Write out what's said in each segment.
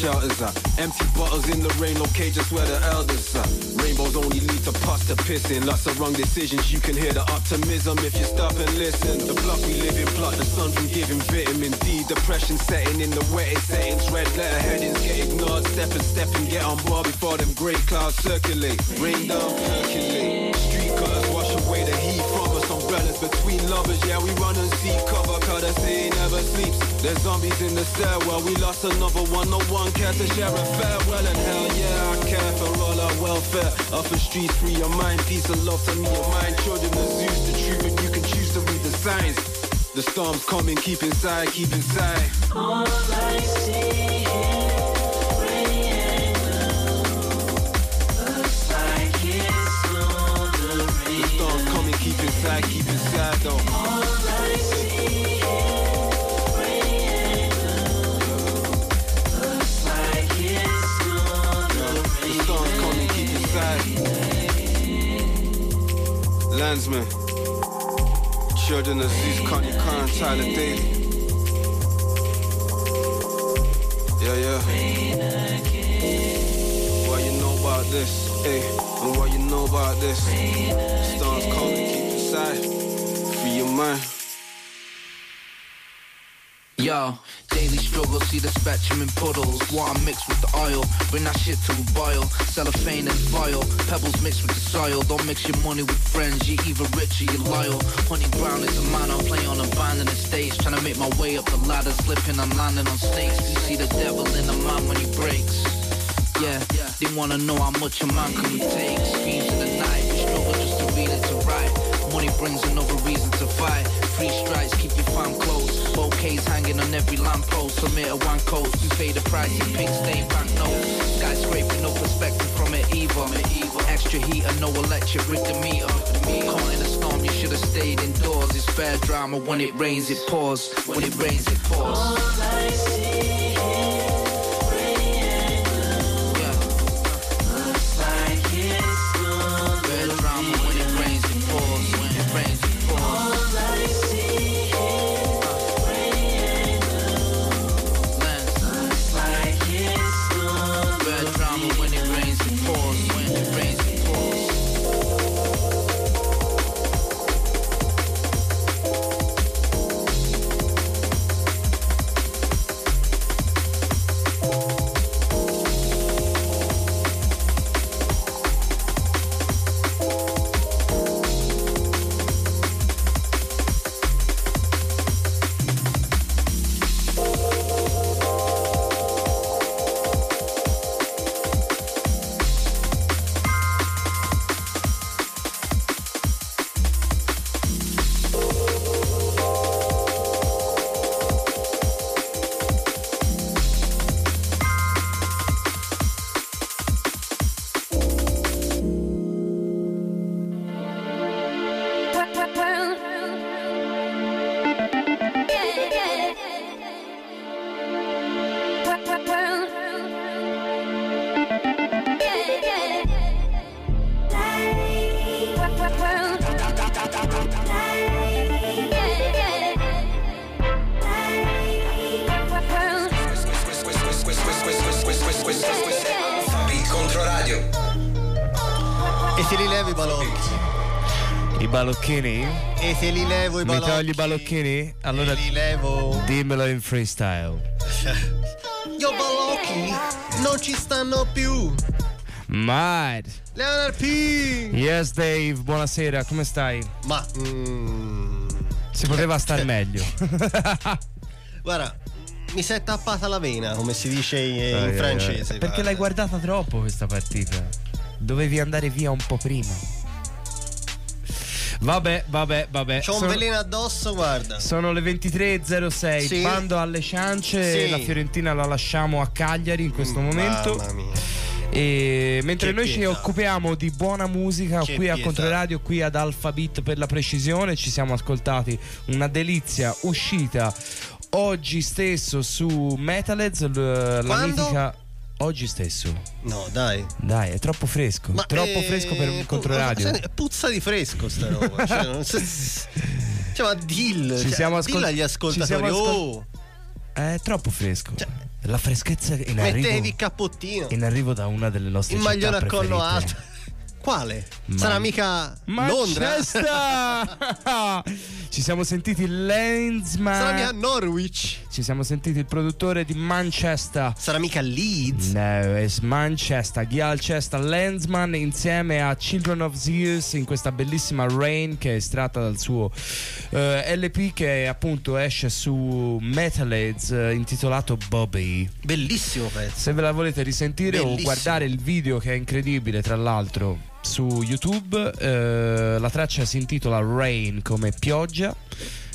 shelters are. Empty bottles in the rain, no cages where the elders are. Rainbows only lead to pus to pissing. Lots of wrong decisions. You can hear the optimism if you stop and listen. The block we live in, plot the sun from giving vitamin D. Depression setting in the wettest settings. Red letter headings get ignored. Step and step and get on board before them grey clouds circulate. Rain down, percolate. Street cutters between lovers. Yeah, we run and see cover. Cause the city never sleeps. There's zombies in the stairwell. We lost another one. No one cares to share a farewell. And hell yeah, I care for all our welfare. Off the streets, free your mind. Peace and love to me, your mind. Children, the Zeus, the truth, and you can choose to read the signs. The storm's coming, keep inside, keep inside. All I see inside, keep inside though. All I see is gray and blue. Looks like it's gonna The rain. storm's coming, keep inside. Lenzman. Children of. Yeah, yeah. What you know about this? Hey, and what you know about this? Storms coming, inside. Free your mind. Yo, daily struggle, see the spectrum in puddles. Water mixed with the oil, bring that shit to a boil. Cellophane and foil, pebbles mixed with the soil. Don't mix your money with friends, you either rich or you loyal. Honey Brown is a man, I play on abandoned estates. Trying to make my way up the ladder, slipping and landing on stakes. You see the devil in a man when he breaks. Yeah, they wanna know how much a man can take. Brings another reason to fight. Free strikes, keep your fam close. Bouquets hanging on every lamppost. Submit a one coat, you pay the price in pink stain banknotes. Skyscraping, no perspective from it either. Extra heat and no electric with the meter. Caught in a storm, you should have stayed indoors. It's fair drama when it rains, it pours. When it rains, it pours. E te li levo i balocchi. I balocchini? E te li levo i Mi balocchi. togli i balocchini? Allora li levo. dimmelo in freestyle. Io balocchi non ci stanno più. Mad. Leonard P. Yes Dave, buonasera, come stai? Ma mm, Si poteva star meglio. guarda, mi si è tappata la vena, come si dice in, ai, francese. ai. Perché guarda. l'hai guardata troppo questa partita? Dovevi andare via un po' prima. Vabbè, vabbè, vabbè. C'ho un Sono- veleno addosso, guarda. Sono le 23.06, Sì. bando alle ciance, Sì. la Fiorentina la lasciamo a Cagliari in questo momento. Mamma mia. E mentre Che noi ci pietà. occupiamo di buona musica Che qui a pietà. Controradio, qui ad Alphabet per la precisione, ci siamo ascoltati una delizia uscita oggi stesso su Metalheads la Quando? mitica oggi stesso. No, dai. Dai, è troppo fresco, troppo eh, fresco per un controradio. ma- Puzza di fresco sta roba. cioè, non so- cioè, ma dill. Ci cioè, siamo ascol- agli ascoltatori. ascol- oh, È troppo fresco. Cioè, la freschezza in arrivo, mettevi il cappottino. in arrivo da una delle nostre Il città maglione a collo alto. Quale? Ma- Sarà mica Londra? Manchester! Ci siamo sentiti Lensman. Sarà mica Norwich? Ci siamo sentiti il produttore di Manchester. Sarà mica Leeds? No, è Manchester, Gyalchester Lensman insieme a Children of Zeus in questa bellissima Rain che è estratta dal suo eh, LP che appunto esce su Metalheads eh, intitolato Bobby. Bellissimo pezzo. Se ve la volete risentire o Bellissimo. guardare il video che è incredibile tra l'altro su YouTube, eh, la traccia si intitola Rain come pioggia.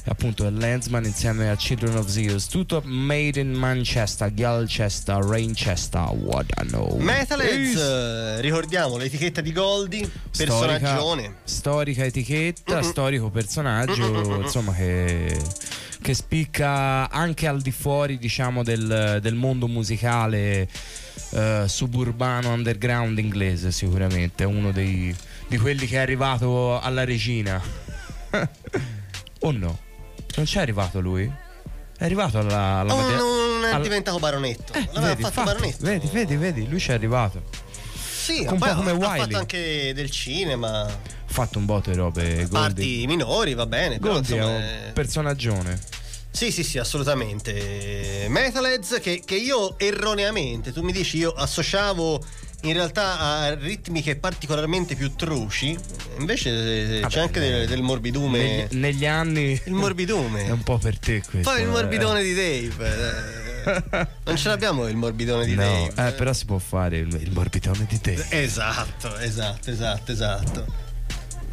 E appunto è Lensman insieme a Children of Zeus, tutto made in Manchester, Galchester, Rainchester, what I know. Metalheads, ricordiamo l'etichetta di Goldie, Storica- personaggione. Storica etichetta, Mm-mm. storico personaggio, insomma che, che spicca anche al di fuori diciamo del, del mondo musicale eh, suburbano underground inglese sicuramente, è uno dei, di quelli che è arrivato alla regina. o no? Non c'è arrivato lui? È arrivato alla... alla Oh, Made- non è alla- diventato baronetto. Eh, L'aveva vedi, fatto infatti, baronetto. vedi, vedi, vedi, lui ci è arrivato. Sì, un po' come ha, ha Wiley. fatto anche del cinema, Ha fatto un botto di robe. Parti minori, va bene. Goldie è insomma, un eh, personaggione. Sì, sì, sì, assolutamente. Metalheads che, che io erroneamente, tu mi dici, io associavo in realtà a ritmiche particolarmente più truci, invece eh, Vabbè, c'è anche del, del morbidume. Negli, negli anni Il morbidume. è un po' per te questo. Poi il eh. morbidone di Dave. eh. Non ce l'abbiamo il morbidone di No, Dave. eh, però si può fare il, il morbidone di te. Esatto, esatto, esatto, esatto.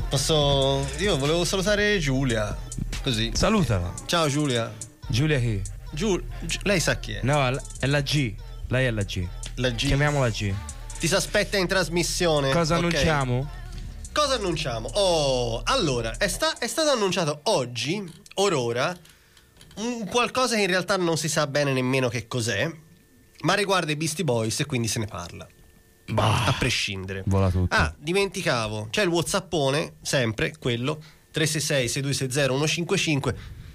Posso. Io volevo salutare Giulia. Così. Salutala. Ciao Giulia. Giulia chi? Giul- Gi- lei sa chi è? No, è la G. Lei è la G. La G. Chiamiamola G. Ti si aspetta in trasmissione. Cosa ok? annunciamo? Cosa annunciamo? Oh, allora, è, sta- è stato annunciato oggi, or ora, un qualcosa che in realtà non si sa bene nemmeno che cos'è, ma riguarda i Beastie Boys e quindi se ne parla. A prescindere. Vola tutto. Ah, dimenticavo, c'è il Whatsappone, sempre quello 366 6260 155.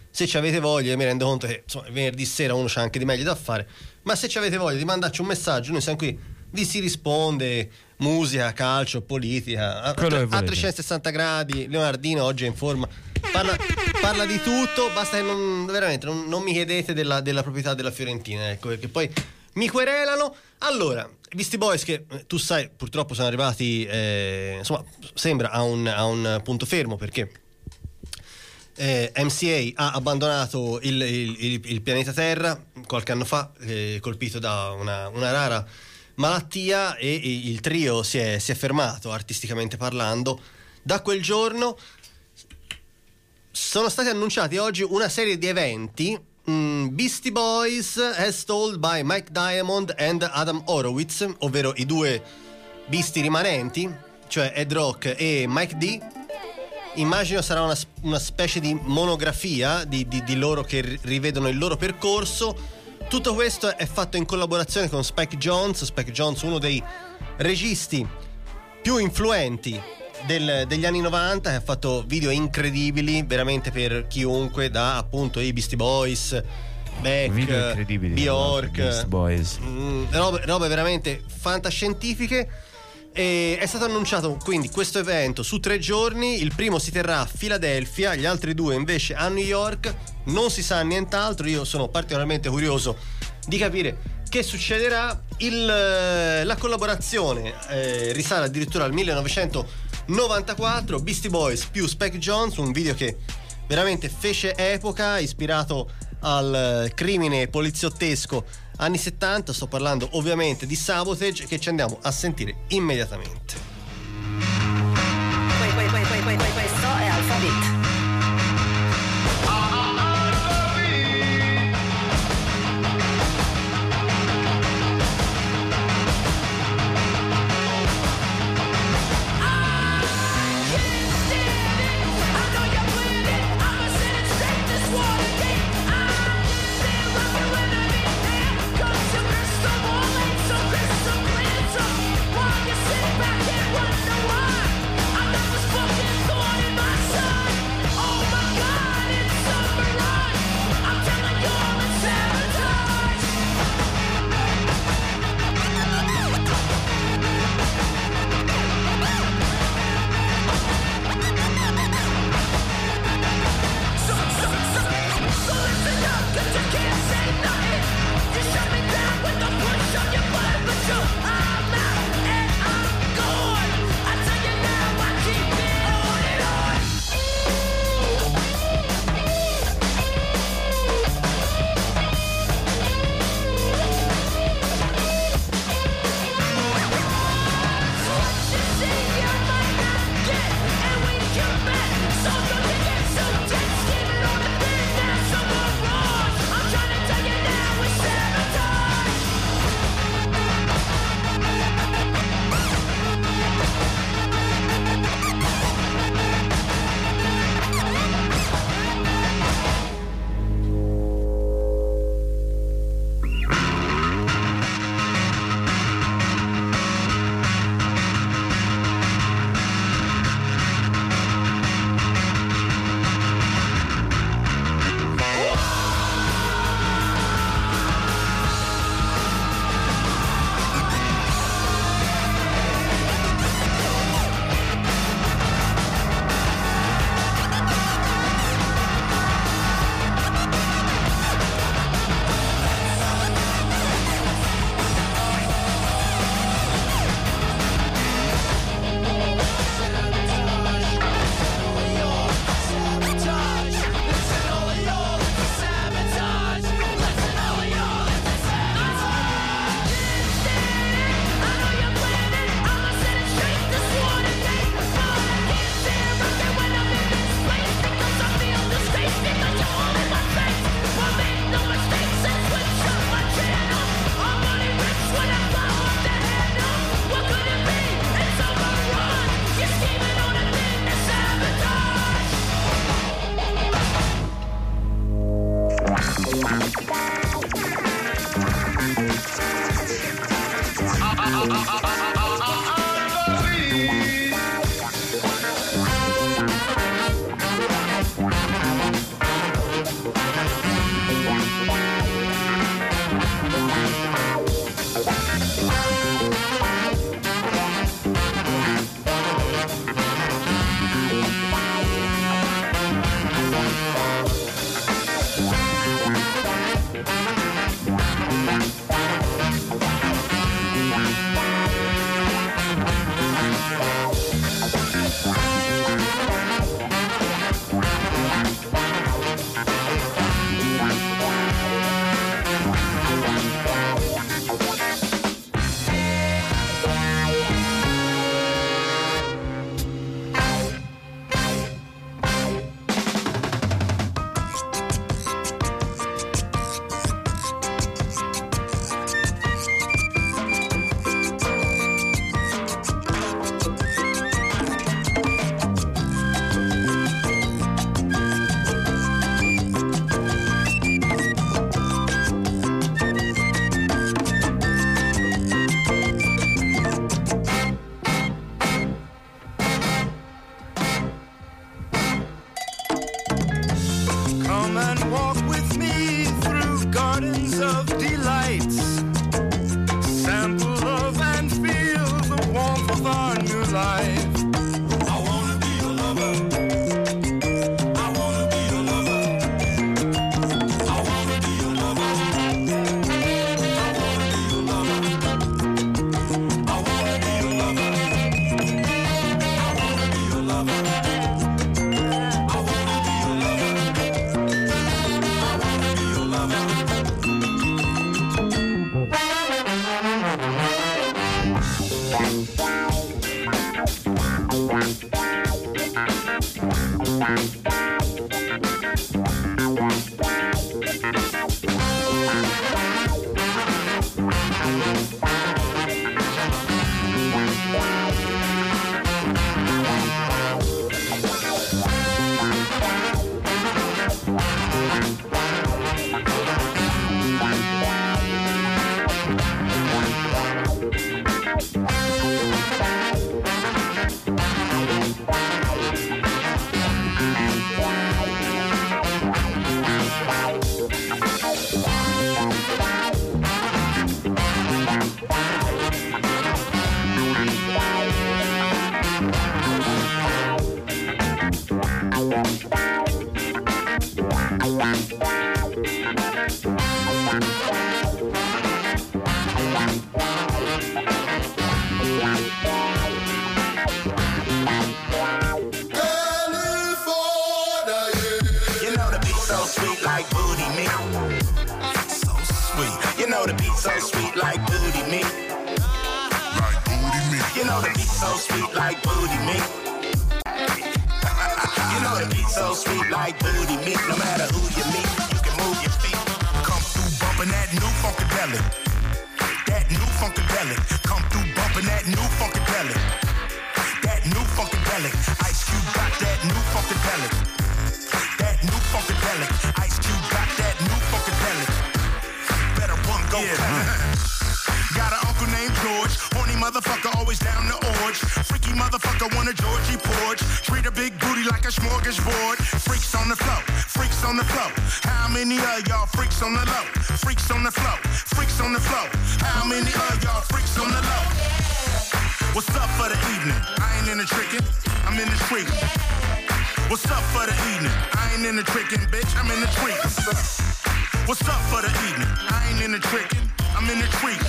Se ci avete voglia, mi rendo conto che insomma, venerdì sera uno c'ha anche di meglio da fare. Ma se ci avete voglia di mandarci un messaggio, noi siamo qui, vi si risponde musica, calcio, politica, a, a volete. 360 gradi. Leonardino oggi è in forma. Parla, parla di tutto, basta che non, veramente non, non mi chiedete della, della proprietà della Fiorentina, ecco, perché poi mi querelano. Allora, Beastie Boys che eh, tu sai, purtroppo sono arrivati, eh, insomma, sembra a un, a un punto fermo perché eh, MCA ha abbandonato il, il- il- pianeta Terra qualche anno fa, eh, colpito da una, una rara malattia e, e il trio si è, si è fermato artisticamente parlando. Da quel giorno sono stati annunciati oggi una serie di eventi. mm, Beastie Boys as told by Mike Diamond and Adam Horowitz, ovvero i due Beastie rimanenti, cioè Ed Rock e Mike D. Immagino sarà una, una specie di monografia di, di- di loro che ri- rivedono il loro percorso. Tutto questo è fatto in collaborazione con Spike Jones. Spike Jones, uno dei registi più influenti del- degli anni 90, che ha fatto video incredibili veramente per chiunque, da appunto i Beastie Boys, Beck. Bjork, Beast Boys. Mm, robe, robe veramente fantascientifiche. E è stato annunciato quindi questo evento su tre giorni. Il primo si terrà a Filadelfia, gli altri due invece a New York. Non si sa nient'altro. Io sono particolarmente curioso di capire che succederà. Il, eh, la collaborazione eh, risale addirittura al 1994. Beastie Boys più Spec Jones, un video che veramente fece epoca, ispirato al eh, crimine poliziottesco anni 70. Sto parlando ovviamente di Sabotage che ci andiamo a sentire immediatamente. Que- que- que- go. Got an uncle named George. Horny motherfucker, always down to orge. Freaky motherfucker, want a Georgie porch. Treat a big booty like a smorgasbord. Freaks on the flow, freaks on the flow. How many of y'all freaks on the low? Freaks on the flow, freaks on the flow. How many of y'all freaks on the low? What's up for the evening? I ain't in the trickin', I'm in the street. What's up for the evening? I ain't in the trickin', bitch, I'm in the street. What's up for the evening? I ain't in the trickin', I'm in the treat.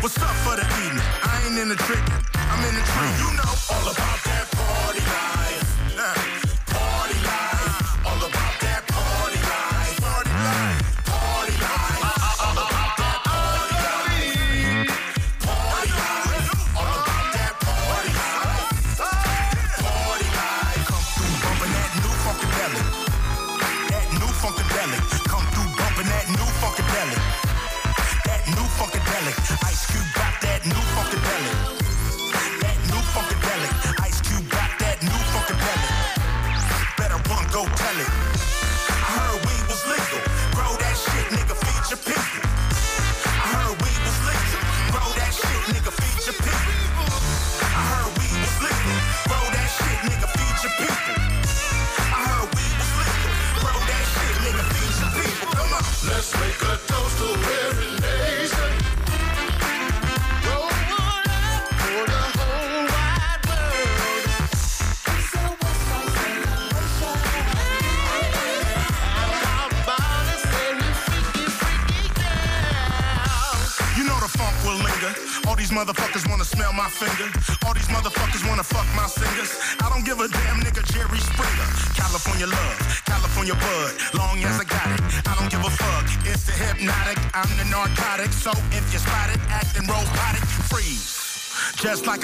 What's up for the evening? I ain't in the trickin', I'm in the treat. You know all about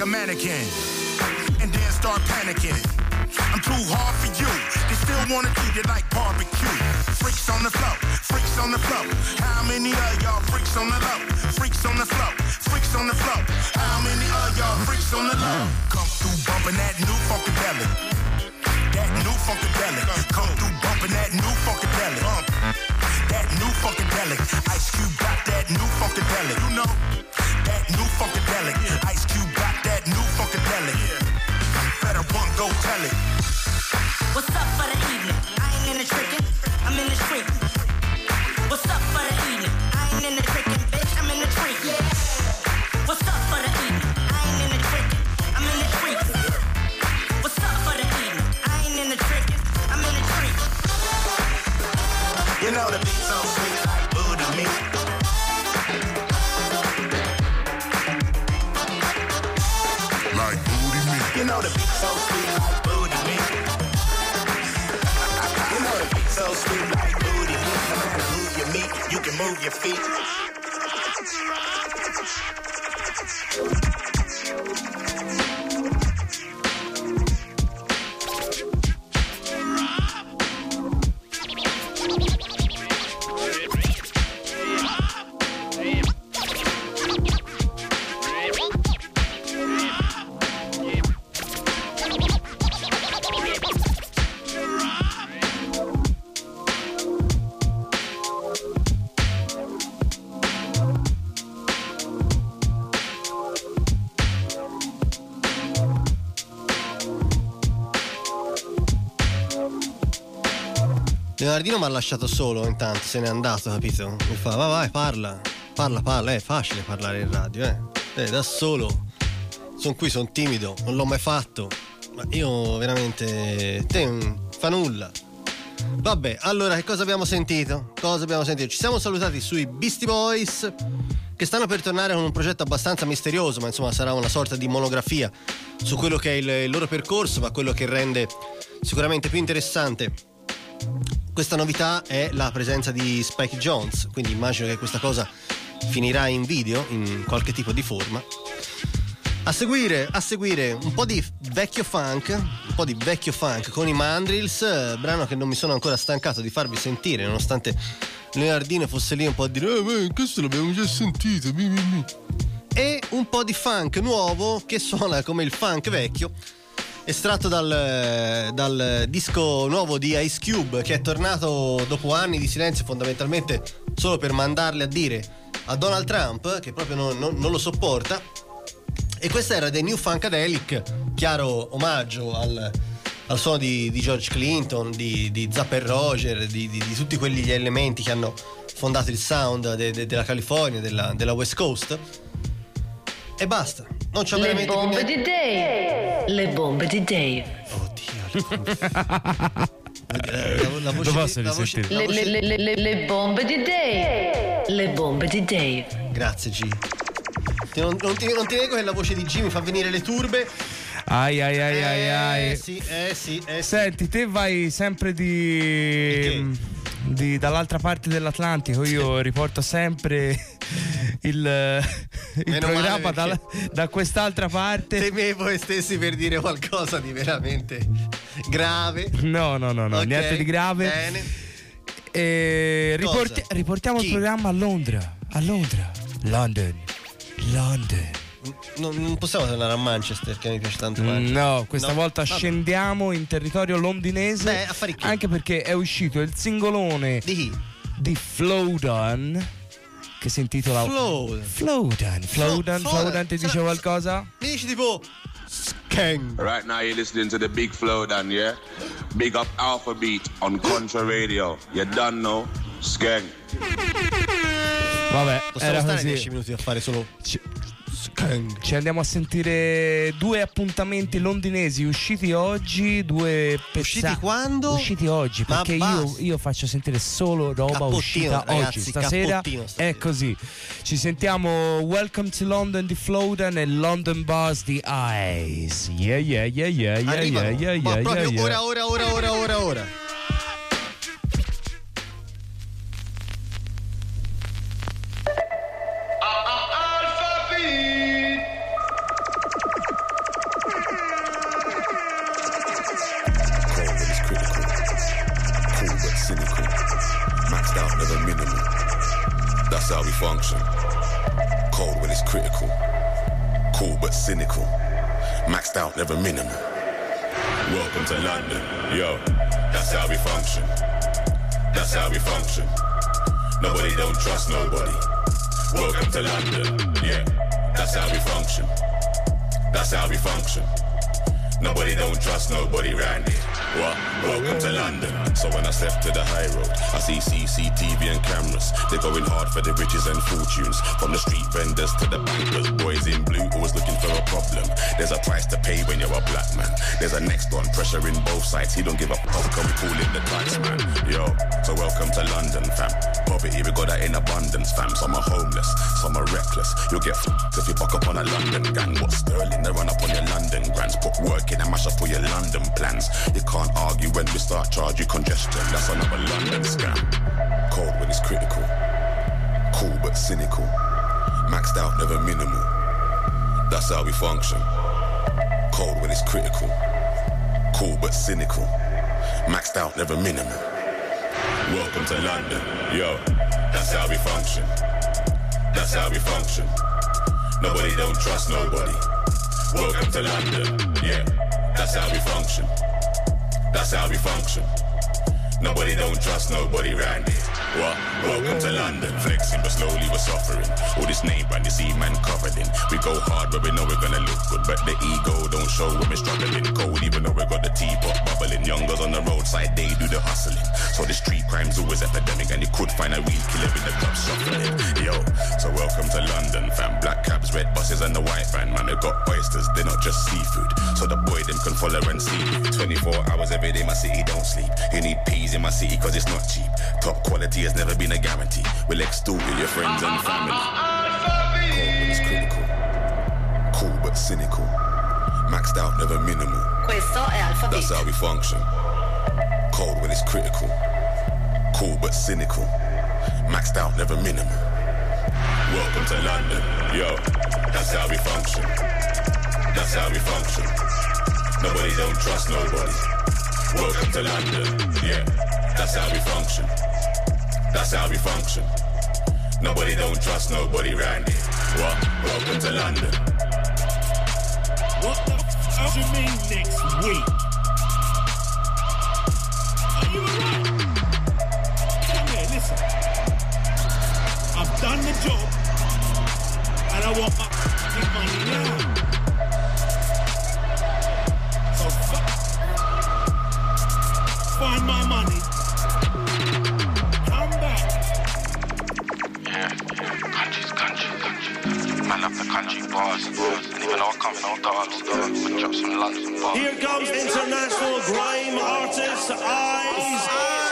a mannequin. And then start panicking. I'm too hard for you. They still wanna eat it like barbecue. Freaks on the flow, freaks on the flow. How many of y'all freaks on the low? Freaks on the flow, freaks on the flow. How many of y'all freaks on the low? Come through bumping that new funkadelic. That new funkadelic. Come through bumping that new funkadelic. That new funkadelic. Ice Cube got that new funkadelic. You know Leonardino mi ha lasciato solo intanto, se n'è andato, capito? Mi fa, vai vai, parla, parla, parla, è facile parlare in radio, eh. Eh, da solo. Sono qui, sono timido, non l'ho mai fatto. Ma io veramente. Te non fa nulla. Vabbè, allora che cosa abbiamo sentito? Cosa abbiamo sentito? Ci siamo salutati sui Beastie Boys che stanno per tornare con un progetto abbastanza misterioso, ma insomma sarà una sorta di monografia su quello che è il, il loro percorso, ma quello che rende sicuramente più interessante questa novità è la presenza di Spike Jones, quindi immagino che questa cosa finirà in video, in qualche tipo di forma. A seguire, a seguire un po' di vecchio funk, un po' di vecchio funk con i Mandrills, brano che non mi sono ancora stancato di farvi sentire, nonostante Leonardino fosse lì un po' a dire, eh, beh, questo l'abbiamo già sentito, mi, mi, mi." E un po' di funk nuovo che suona come il funk vecchio, estratto dal, dal disco nuovo di Ice Cube, che è tornato dopo anni di silenzio fondamentalmente solo per mandarle a dire a Donald Trump, che proprio non- non- non lo sopporta, e questa era The New Funkadelic, chiaro omaggio al, al suono di, di George Clinton, di, di Zapper Roger, di, di- di tutti quegli elementi che hanno fondato il sound de- de- della California, della, della West Coast. E basta. Non c'è Le bombe niente- di Dave. Le bombe di Dave. La, la voce Lo di- posso la voce- risentire? la Le, voce- le- le- le- le bombe di Dave. Le bombe di Dave. Grazie G. Non, non ti, non ti nego che la voce di G mi fa venire le turbe. Ai ai ai ai Eh ai. sì, eh sì, eh sì. Senti, te vai sempre di, di- dall'altra parte dell'Atlantico. Io riporto sempre il, il programma dalla- da quest'altra parte. Temevo e stessi per dire qualcosa di veramente grave. No, no, no, no, Ok, niente di grave. E riporti- riportiamo Chi? il programma a Londra. A Londra. London. London. Non, non possiamo tornare a Manchester che mi piace tanto Manchester. No, questa No, volta vabbè. scendiamo in territorio londinese. Beh, affari chi? Anche perché è uscito il singolone Di chi? di Flowdown che si intitola Flow. Flowdown. Flowdown, Flo- Flowdown ti dice qualcosa? Mi dici tipo Skang. Right now you're listening to the Big Flow down, yeah? Big up Alpha Beat on Contra Radio. You done know? Skeng. Vabbè, Possiamo era stare così. 10 minuti a fare solo Skang. ci andiamo a sentire due appuntamenti londinesi usciti oggi, due pezza- Usciti quando? Usciti oggi, Ma perché io, io faccio sentire solo roba Cappottino, uscita ragazzi, oggi. Stasera stasera. è così. Ci sentiamo Welcome to London di Flowden e London Buzz di Eyes. Yeah, yeah, yeah, yeah, yeah, Arrivano. yeah, yeah, Ma yeah, proprio yeah, ora, ora, ora, ora, ora, ora. Function. Cold when it's critical. Cool but cynical. Maxed out, never minimal. Welcome to London. Yo, that's how we function. That's how we function. Nobody don't trust nobody. Welcome to London. Yeah, that's how we function. That's how we function. Nobody don't trust nobody round here. What? Welcome to London. So when I step to the high road, I see CCTV and cameras. They're going hard for the riches and fortunes. From the street vendors to the bankers, boys in blue always looking for a problem. There's a price to pay when you're a black man. There's a next one, pressure in both sides. He don't give a fuck, we call him the tax man? Yo, so welcome to London, fam. Poverty, we got that in abundance, fam. Some are homeless, some are reckless. You'll get f***ed if you buck up on a London gang. What sterling? They run up on your London grants. Put work in and mash up all your London plans. You can't argue when we start charge you congestion. That's another London scam. Cold when it's critical. Cool but cynical. Maxed out, never minimal. That's how we function. Cold when it's critical. Cool but cynical. Maxed out, never minimal. Welcome to London. Yo, that's how we function. That's how we function. Nobody don't trust nobody. Welcome to London. Yeah, that's how we function. That's how we function. Nobody don't trust nobody round here. What? Welcome to London. Flexing but slowly we're suffering. All this name brand, you see man covered in. We go hard, but we know we're gonna look good. But the ego don't show when we're struggling. Cold, even though we got the teapot bubbling. Youngers on the roadside, they do the hustling. So the street crime's always epidemic, and you could find a real killer in the club shuffling. Yo, so welcome to London, fam. Black cabs, red buses, and the white van. Man, they got oysters, they're not just seafood. So the boy them can follow and see. 24 hours every day, my city don't sleep. You need peas in my city, cause it's not cheap. Top quality has never been a guarantee. We'll extol with your friends and family. Cold when it's critical. Cool but cynical. Maxed out, never minimal. Eh, Alpha That's how we function. Cold when it's critical. Cool but cynical. Maxed out, never minimal. Welcome to London. Yo, that's how we function. That's how we function. Nobody don't trust nobody. Welcome to London. Yeah, that's how we function. That's how we function. Nobody don't trust nobody here. What? Welcome to London. What the f you mean next week? Are you alright? Come here, listen. I've done the job, and I want my money now. So. Find my money. Country. Man up the country bars. And even I come from dogs, drop some London bars. Here comes international grime artist Eyes.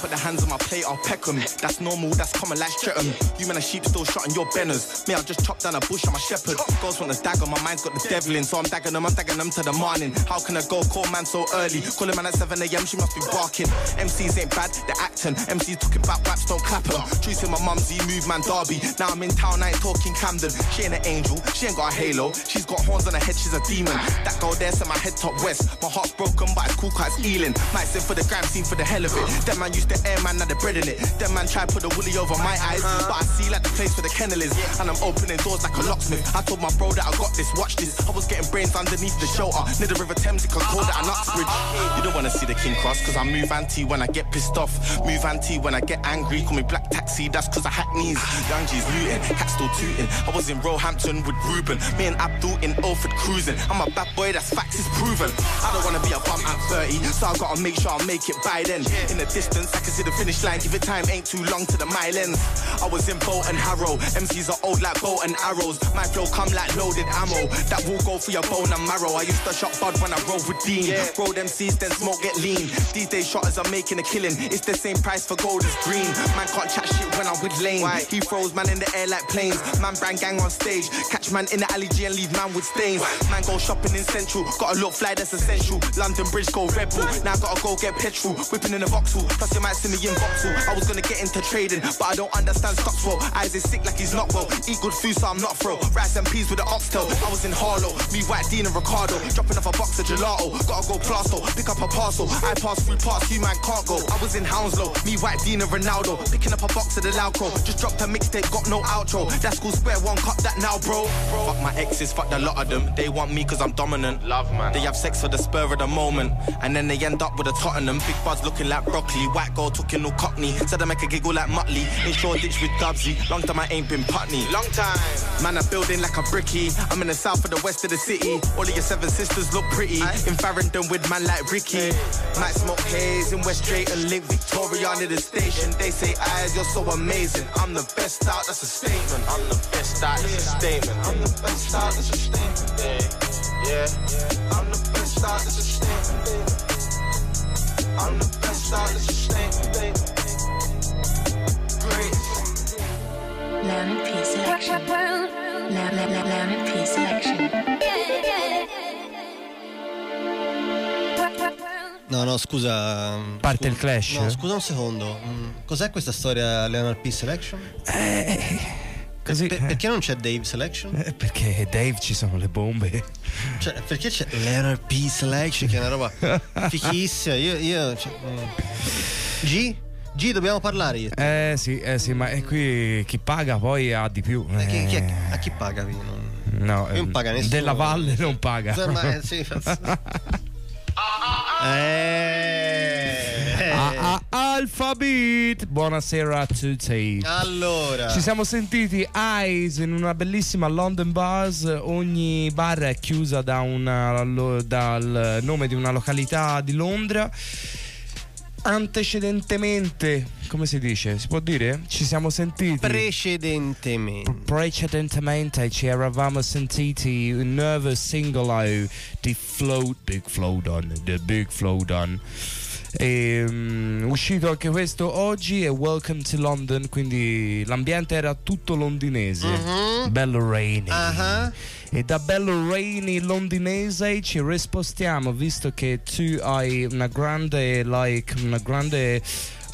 Put their hands on my plate, I'll peck 'em. That's normal, that's common like Streatham. You man a sheep still shotting your benners. Me, I'll just chop down a bush, I'm a shepherd. Girls want a dagger, my mind's got the devil in. So I'm dagging them, I'm dagging them to the morning. How can a girl call man so early? Call a man at 7 a.m., she must be barking. MCs ain't bad, they're acting. MCs talking about raps, don't clap 'em. Truth in my mum's, you move man Derby. Now I'm in town, I ain't talking Camden. She ain't an angel, she ain't got a halo. She's got horns on her head, she's a demon. That girl there sent my head top west. My heart's broken, but it's cool, cause it's healing. Might sing for the gram, scene for the hell of it. That man used to air man, now the bread in it. Them man try put the woolly over my eyes, but I see like the place where the kennel is. And I'm opening doors like a locksmith. I told my bro that I got this, watch this. I was getting brains underneath the shelter. Near the River Thames, it could call that an Uxbridge. You don't wanna see the king cross, cause I move anti when I get pissed off. Move anti when I get angry. Call me black taxi, that's cause I hack knees. Young G's looting, cat still tooting. I was in Roehampton with Ruben. Me and Abdul in Ilford cruising. I'm a bad boy, that's facts is proven. I don't wanna be a bum at 30, so I gotta make sure I make it by then. In the distance, I can see the finish line. Give it time, ain't too long to the mile ends. I was in boat and harrow. MCs are old like bow and arrows. My flow come like loaded ammo. That will go for your bone and marrow. I used to shot bud when I rolled with Dean. Roll them seeds, then smoke get lean. These days shotters are making a killing. It's the same price for gold as green. Man can't chat shit when I'm with Lane. He throws man in the air like planes. Man brand gang on stage. Catch man in the alley G and leave man with stains. Man go shopping in Central. Gotta look fly, that's essential. London Bridge go Red Bull. Now I gotta go get petrol. Whipping in a Vauxhall. Plus you might see me in Vauxhall. I was gonna get into trading, but I don't understand stocks well. Eyes is sick like he's not well. Eat good food, so I'm not fro. Rice and peas with the oxtail. I was in Harlow. Me, White Dean and Ricardo. Dropping off a box of gelato. Gotta go plasto. Pick up a parcel. I pass through past you man can't go. I was in Hounslow. Me, White Dean and Ronaldo. Picking up a box of the Lauco. Just dropped a mixtape, got no outro. That's cool square one, cut that now, bro. Fuck my exes, fuck the lot of them. They want me cause I'm dominant. Love man. They have sex for the spur of the moment. And then they end up with a Tottenham. Big buzz looking like broccoli. White girl talking no cockney. Said I make a giggle like Muttley. In Shoreditch with Dubsy. Long time I ain't been Putney. Long time. Man, I'm building like a bricky. I'm in the south of the west of the city. All of your seven sisters look pretty. In Farringdon with man like Ricky. Might smoke haze in West Drayton. Link Victoria near the station. They say, eyes, you're so amazing. I'm the best out, that's a statement. I'm the best out, that's a statement. I'm the best out, that's a statement. Yeah, yeah. I'm the best out, that's a statement. I'm the best out, a statement. Great. Learning P selection. Learning P selection. No, no, scusa. Parte scusa- il clash? No, scusa un secondo. Mm, Cos'è questa storia Leonard P Selection? Così- Per- perché non c'è Dave Selection? Eh, Perché Dave ci sono le bombe. Cioè, perché c'è Leonard P Selection, che è una roba fichissima. Io. io cioè, mm. G? G, dobbiamo parlare io. Eh sì, eh sì, ma è qui chi paga poi ha di più. Eh, chi- chi è- Eh, a chi paga? Non- No, non ehm, paga nessuno. Della Valle non paga. Insomma, eh, sì. Eh. Ah, Alphabet. Buonasera a tutti. Allora, Ci siamo sentiti Eyes in una bellissima London Bars. Ogni bar è chiusa da una- dal nome di una località di Londra. Antecedentemente, come si dice? Si può dire? Ci siamo sentiti. precedentemente. Precedentemente ci eravamo sentiti un nuovo singolo di Float Big Flowdown, The Big Flowdown. E, mm, uscito anche questo oggi è Welcome to London, quindi l'ambiente era tutto londinese, Mhm. bello rainy. Ah, E da bello rainy londinese ci rispostiamo, visto che tu hai una grande, like, una grande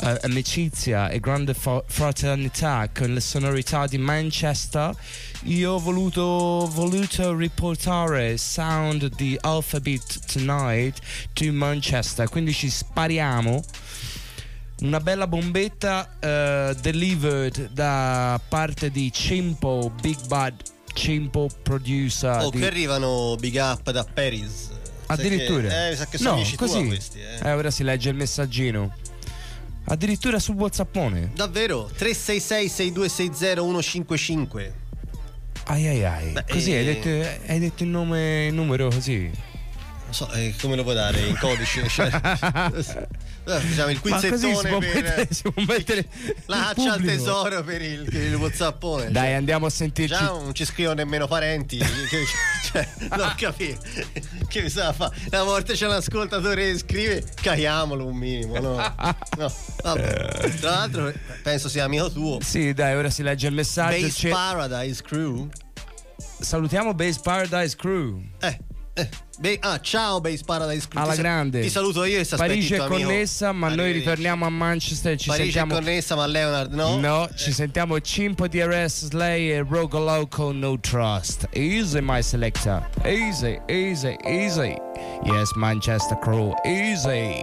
eh, amicizia e grande fa- fraternità con le sonorità di Manchester. Io ho voluto, voluto riportare sound di Alphabet Tonight to Manchester, quindi ci spariamo. Una bella bombetta eh, delivered da parte di Cimpo Big Bad Cimpo producer Oh, di- che arrivano big up da Paris. Addirittura che- eh, sa che sono no così questi, eh. Eh, ora si legge il messaggino addirittura su whatsappone Davvero? 366 6260 155. ai ai ai Beh, così eh, hai, detto, hai detto il nome il numero così Non so, eh, come lo puoi dare in codice? Cioè, eh, diciamo il così si quizzettone può per mettere, si può mettere la il caccia al tesoro per il, il whatsappone. dai cioè, andiamo a sentirci Già non ci scrivono nemmeno parenti. che- cioè, non capire. Che mi sa fa? Una volta c'è un ascoltatore che scrive, caiamolo un minimo. No, no. Vabbè. Tra l'altro, penso sia amico tuo. sì dai ora si legge il messaggio Base C'è- Paradise Crew. salutiamo Base Paradise Crew Eh, eh. Be- ah, ciao Base Paradise Crew. alla Ti grande Ti saluto io e aspetti Parigi è tuo amico. connessa ma noi ritorniamo a Manchester e ci Parigi sentiamo è connessa, ma Leonard no. No, ci sentiamo Cimpo DRS Slay e Rogue Loco No Trust. Easy, my selector. Easy, easy, easy. Yes, Manchester crew. Easy.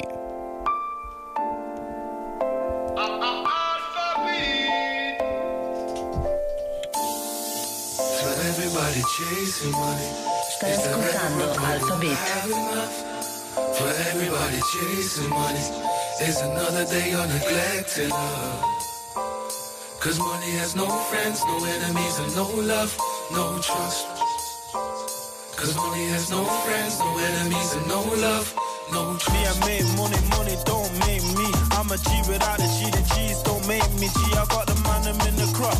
Everybody chasing money. Stai ascoltando Alpha Beat. For everybody chasing money. There's another day of neglected love. Cause money has no friends, no enemies, and no love, no trust. Cause money has no friends, no enemies, and no love, no trust. Me, I make money, money don't make me. I'm a G without a G, the G's don't make me G. I got the man, I'm in the crop.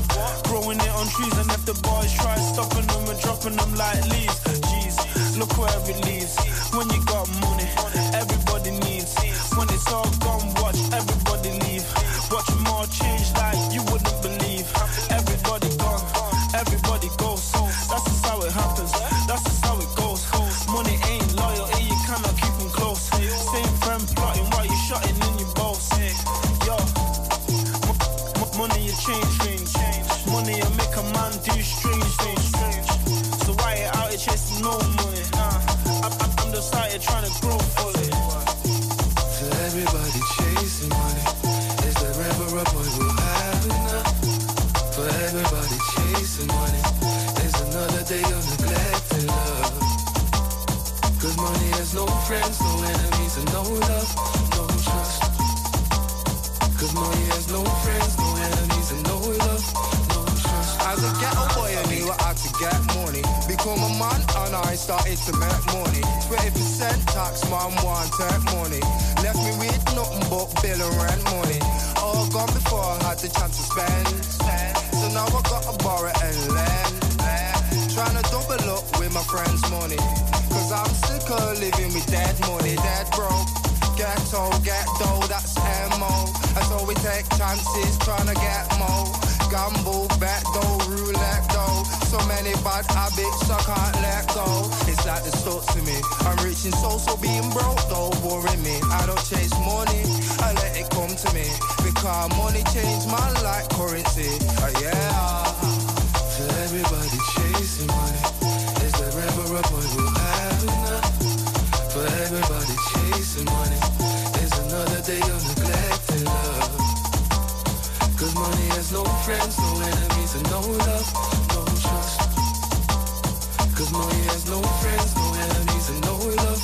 Growing it on trees, and if the boys try stopping them and dropping them like leaves. G's, look where it leads. When you got money, everybody needs. When it's all gone, watch everybody chasing money. Is there ever a boy who have enough? For everybody chasing money. There's another day of neglected love. Cause money has no friends, no started to make money. 20% tax, man, one take money. Left me with nothing but bill and rent money. All gone before I had the chance to spend. So now I gotta borrow and lend. Trying to double up with my friends' money. Cause I'm sick of living with dead money, dead broke. Ghetto, get dough, that's MO. And so we take chances trying to get more. Gamble, bet dough, roulette dough. So many bad habits I can't let go. It's like the stuck to me. I'm reaching so so being broke don't worry me. I don't chase money, I let it come to me. Because money changed my life currency. Oh yeah. For everybody chasing money, is there ever a who friends, no enemies, and no love, no trust. Cause money has no friends, no enemies, and no love,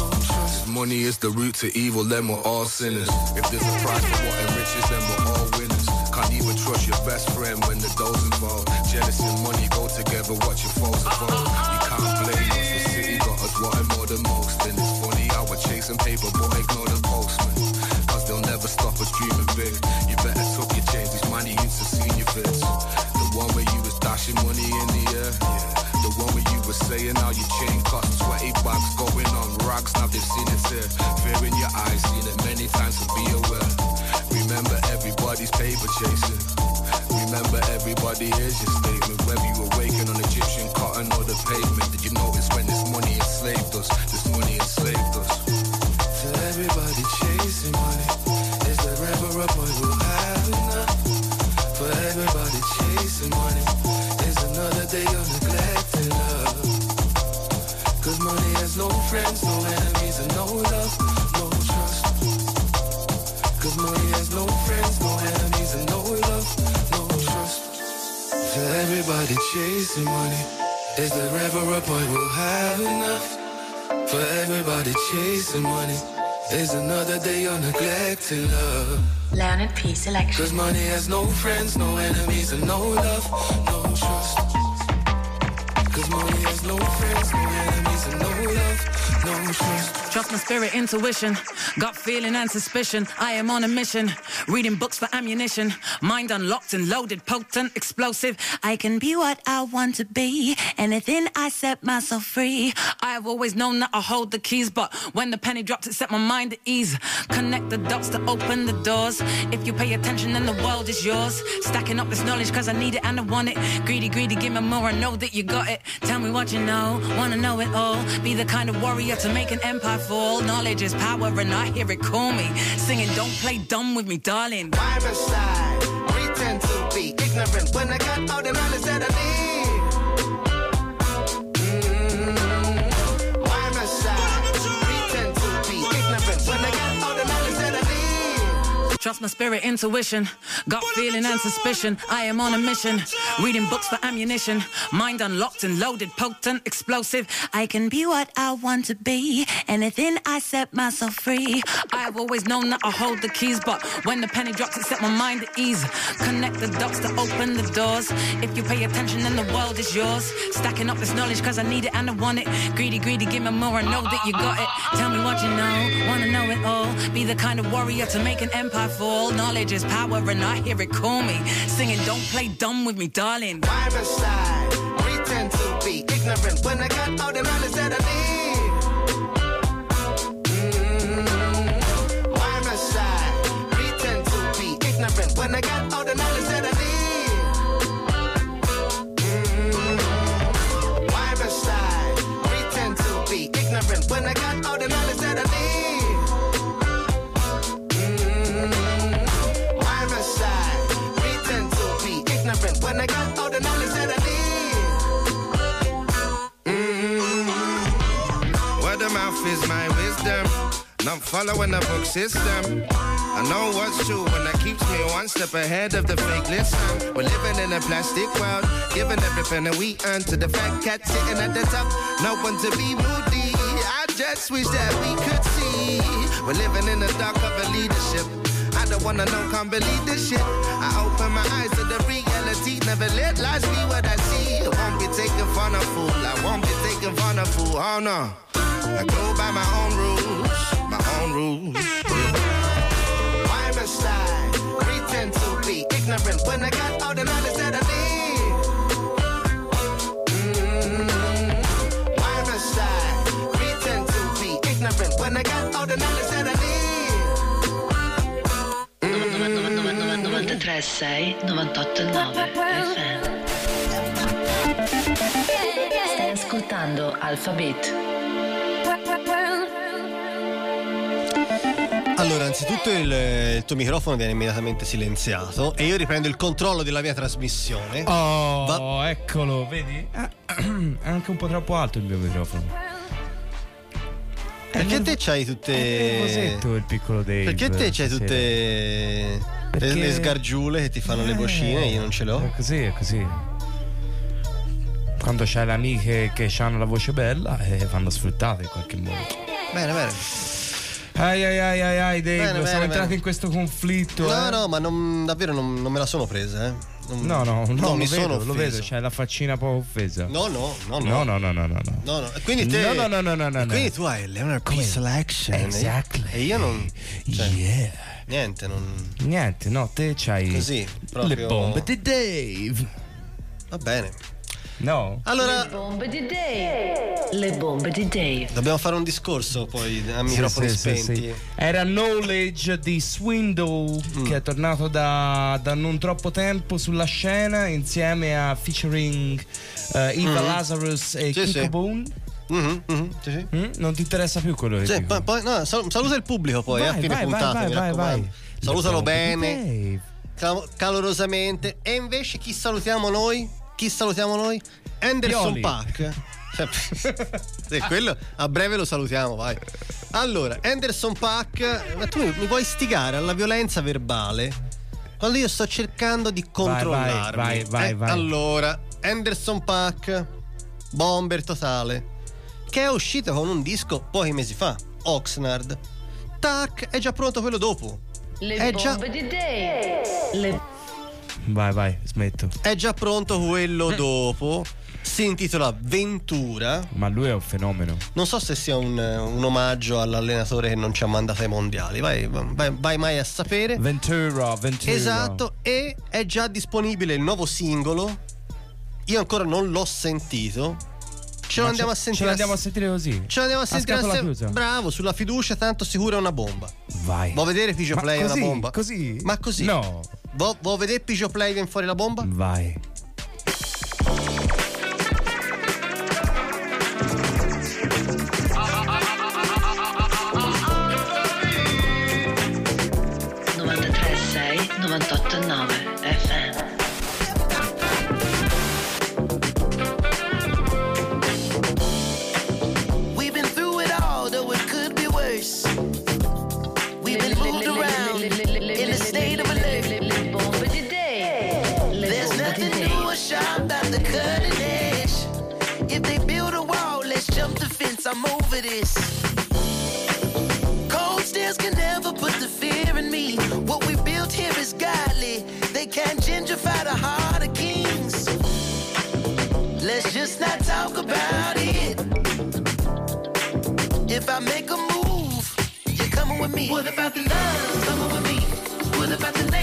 no trust. money is the root to evil, then we're all sinners. If there's a price for what enriches, then we're all winners. Can't even trust your best friend when the dough's involved. Jealousy and money go together, watch your foes evolve. You can't blame us, the city got us wanting more than most. And it's funny how we're chasing paper, but ignore the postman. Cause they'll never stop us dreaming big. You better paper chasing. Remember everybody hears your statement. Whether you waking on Egyptian cotton or the pavement. Did you notice when this money enslaved us? This money enslaved us. To everybody chasing money, is there ever a point we'll have enough? For everybody chasing money, is another day of neglected love. Cause money has no friends, no enemies, and no love, no trust. Cause money has no To everybody chasing money, is there ever a point we'll have enough? For everybody chasing money, is another day of neglecting love. Leonard P selection. Cause money has no friends, no enemies, and no love, no. No friends, no enemies, and no love, no trust. Trust my spirit, intuition, gut feeling and suspicion. I am on a mission, reading books for ammunition. Mind unlocked and loaded, potent, explosive. I can be what I want to be. Anything I set myself free. I have always known that I hold the keys, but when the penny drops, it set my mind at ease. Connect the dots to open the doors. If you pay attention, then the world is yours. Stacking up this knowledge, cause I need it and I want it. Greedy, greedy, give me more, I know that you got it. Tell me what you know, wanna know it all. Be the kind of warrior to make an empire fall. Knowledge is power, and I hear it call me. Singing, don't play dumb with me, darling. Why must I pretend to be ignorant when I got all the knowledge that I need? Trust my spirit, intuition, gut feeling and suspicion. I am on a mission, reading books for ammunition. Mind unlocked and loaded, potent, explosive. I can be what I want to be. Anything I set myself free. I have always known that I hold the keys, but when the penny drops, it set my mind at ease. Connect the dots to open the doors. If you pay attention, then the world is yours. Stacking up this knowledge, cause I need it and I want it. Greedy, greedy, give me more, I know that you got it. Tell me what you know, wanna know it all. Be the kind of warrior to make an empire fall. Knowledge is power, and I hear it call me. Singing, don't play dumb with me, darling. Why must I pretend to be ignorant when I got all the knowledge that I need? Is my wisdom. Not following the book system. I know what's true and that keeps me one step ahead of the fake listen. We're living in a plastic world, giving everything that we earn to the fat cat sitting at the top. No one to be moody. I just wish that we could see. We're living in the dark of a leadership. I don't wanna know, can't believe this shit. I open my eyes to the reality. Never let lies be what I see. I won't be taken for a fool. I won't be taken for a fool. Oh no. I go by my own rules. My own rules. Why must I pretend to be ignorant when I got all the knowledge that I need? Mm, Why must I pretend to be ignorant when I got all the knowledge that I need? 936 989 FM. Stai ascoltando Alphabet. Allora, anzitutto il, il tuo microfono viene immediatamente silenziato e io riprendo il controllo della mia trasmissione. Oh, eccolo, vedi? Ah, È anche un po' troppo alto il mio microfono. Perché te c'hai tutte. È nervosetto il piccolo Dave. Perché te c'hai tutte. le- Perché- Le sgargiule che ti fanno le vocine, io non ce l'ho. È così, è così. Quando c'hai le amiche che hanno la voce bella, eh, vanno sfruttate in qualche modo. Bene, bene. Ai ai ai ai ai Dave, Bene, siamo bene, entrati bene. in questo conflitto. No, eh. no, ma non- davvero non, non me la sono presa, eh. Non- No, no, no, non lo mi vedo, sono lo offeso. vedo, c'è la faccina poco offesa. No, no, no, No, no. no, no, no, no. no. No, Quindi te No, no, no, no, no. Quindi tu hai Leonard P Selection. e- Exactly. E io non cioè, Yeah. niente, non Niente, no, te c'hai Così, proprio- le bombe di Dave. va bene. No. Allora Le bombe di Dave. Le bombe di Dave. dobbiamo fare un discorso poi a microfoni sì, sì, spenti. sì. Era Knowledge di Swindle Mm. che è tornato da, da non troppo tempo sulla scena insieme a featuring eh, Eva Mm. Lazarus e Sì, Kiko sì. Boone. Mhm, mhm, sì, sì. Mm? Non ti interessa più quello che Sì, dico? poi, no, sal- saluta il pubblico poi, Vai, eh, a fine vai, vai, puntata, vai, vai, vai. Salutalo bene, calorosamente. E invece chi salutiamo noi? Chi salutiamo noi? Anderson Pioli. Pack. Sì, quello a breve lo salutiamo, vai. Allora, Anderson Pack, ma tu mi puoi istigare alla violenza verbale quando io sto cercando di controllarmi. vai, vai, Eh, vai. Allora, Anderson Pack, bomber totale, che è uscito con un disco pochi mesi fa, Oxnard. Tac, è già pronto quello dopo. Le È già- di Dave. Le Vai, vai, smetto. È già pronto quello dopo. Si intitola Ventura. Ma lui è un fenomeno. Non so se sia un, un omaggio all'allenatore che non ci ha mandato ai mondiali. Vai, vai, vai mai a sapere. Ventura, Ventura. Esatto, e è già disponibile il nuovo singolo. Io ancora non l'ho sentito. Ce lo andiamo a sentire. Ce l'andiamo a sentire così. Ce l'andiamo a sentire assieme- chiusa. Bravo, sulla fiducia, tanto sicuro è una bomba. Vai. Vuoi vedere Pigio Ma Play è una bomba? Così? Ma così? No. Vuoi vedere Pigio Play fuori la bomba? Vai. Gentrify the heart of kings. Let's just not talk about it. If I make a move, you're coming with me. What about the love coming with me? What about the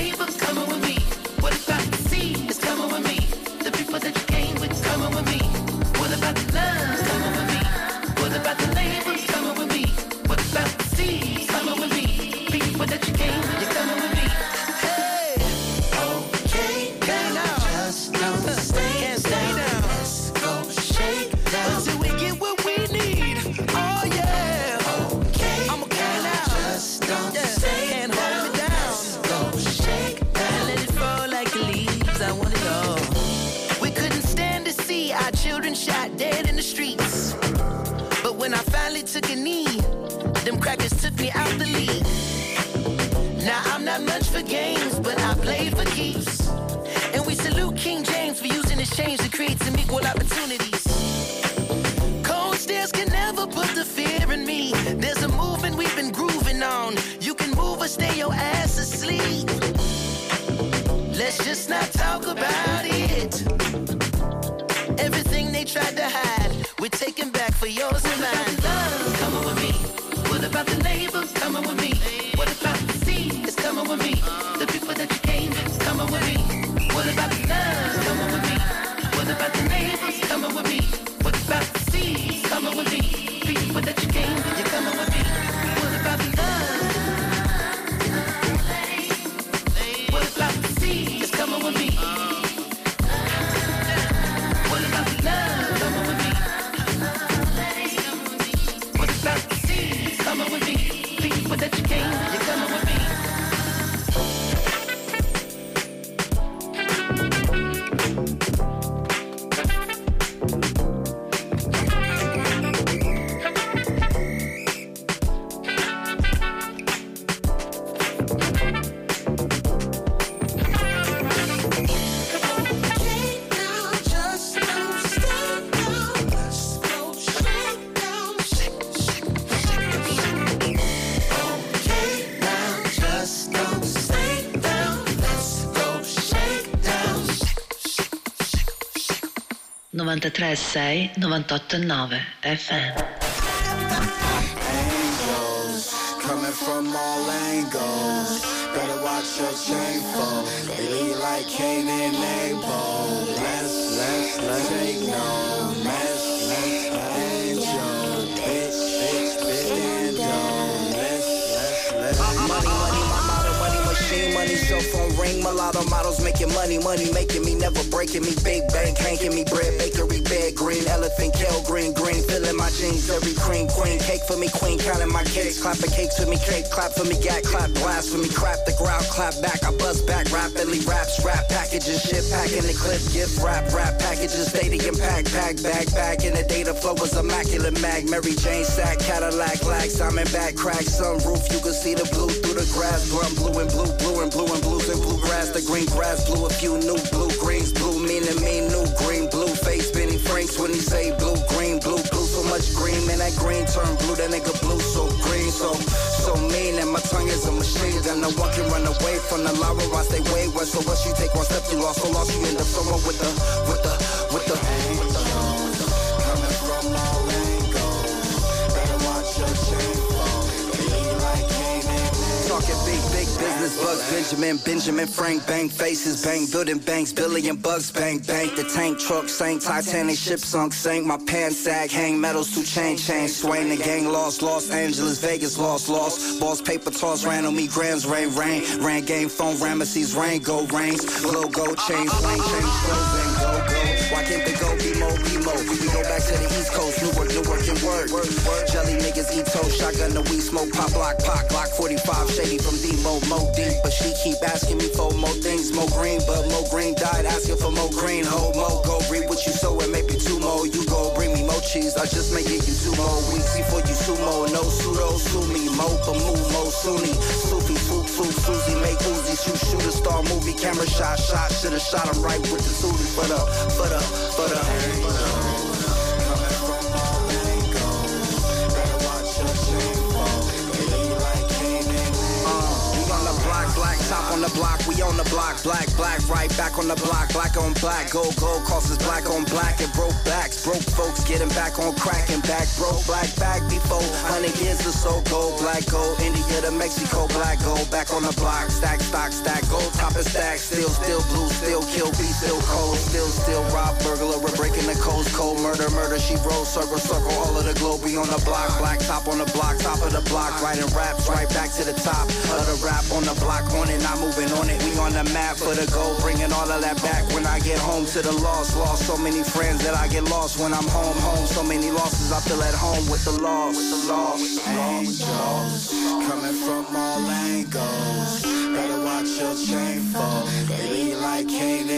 took a knee, them crackers took me out the league. Now I'm not much for games, but I play for keeps. And we salute King James for using his change to create some equal opportunities. Cold stairs can never put the fear in me. There's a movement we've been grooving on. You can move or stay your ass asleep. Let's just not talk about it. Everything they tried to hide, we're taking back for yours and mine. What about the neighbors coming with me? 93 6 98 9 FM mulatto models making money, money making me, never breaking me, big bank, hanking me, bread, bakery, bed, green, elephant, kale, green, green, filling my jeans, every cream, queen, cake for me, queen, counting my cakes, clapping cakes for me, cake, clap for me, gat, clap, blast for me, crap the ground, clap back, raps, rap, packages, shit, packing the clip, gift, rap, rap, packages, stadium, pack, pack, bag, back, in the data flow was immaculate, mag, Mary Jane, sack, Cadillac, lag, Simon back, crack, sunroof, you can see the blue through the grass, drum, blue and blue, blue and blue and blues and blue grass, the green grass, blue, a few new blue greens, blue meaning me, new green, blue face, Benny Franks when he say blue, green, blue, blue, so much green, man, that green turn blue, that nigga blue, so so, so mean, and my tongue is a machine, and no one can run away from the lava, I stay wayward, so once you take one step, you lost, so lost, you end up somewhere with the, with the, Talking big, big business, Bugs, Benjamin, Benjamin, Frank, bang faces, bang, building banks, billion bucks, bang, bank. The tank truck sank, Titanic ship sunk, sank. My pants sag, hang metals to chain, chain, swing. The gang lost, Los Angeles, Vegas lost, lost. Boss paper toss, ran on me, grams, rain, rain. Ran game phone, Ramesses, rain, go, rains. Low go, change, go, go. Why can't they go, BMO, BMO? We go back to the East work. Jelly niggas eat toast, shotgun the weed smoke, pop, block, pop, Glock 45, shady from Demo, Mo deep. But she keep asking me for more things, more green. But Moe Greene died asking for more green. Ho, Mo, go read what you sow and maybe two more. You go bring me more cheese, I just may get you two more weeks before you sumo. No pseudo, sue me, Mo, but move, Mo, Sunni. Sufi, Foop, Foop, Susie, make Uzi, shoot, shoot a star movie, camera shot, shot. Should've shot him right with the Susie for the, for the, for the. Coming top on the block, we on the block, black, black, right back on the block, black on black, gold, gold crosses, black on black, and broke backs, broke folks getting back on crack and back, broke black back before, hundred years or so, gold, black, gold, India to Mexico, black, gold, back on the block, stack, stock, stack, gold, top and stack, still, still blue, still kill, be still cold, still, still rob, burglar, we're breaking the codes, cold, murder, murder, she rolls, circle, circle, all of the globe, we on the block, black top on the block, top of the block, writing raps, right back to the top. Of the rap on the block, on it, not moving on it, we on the map for the gold, bringing all of that back. When I get home to the lost, lost. So many friends that I get lost when I'm home, home, so many losses, I feel at home with the loss, with the loss, Angels coming from all angles. Better watch your chain fall. They like Cain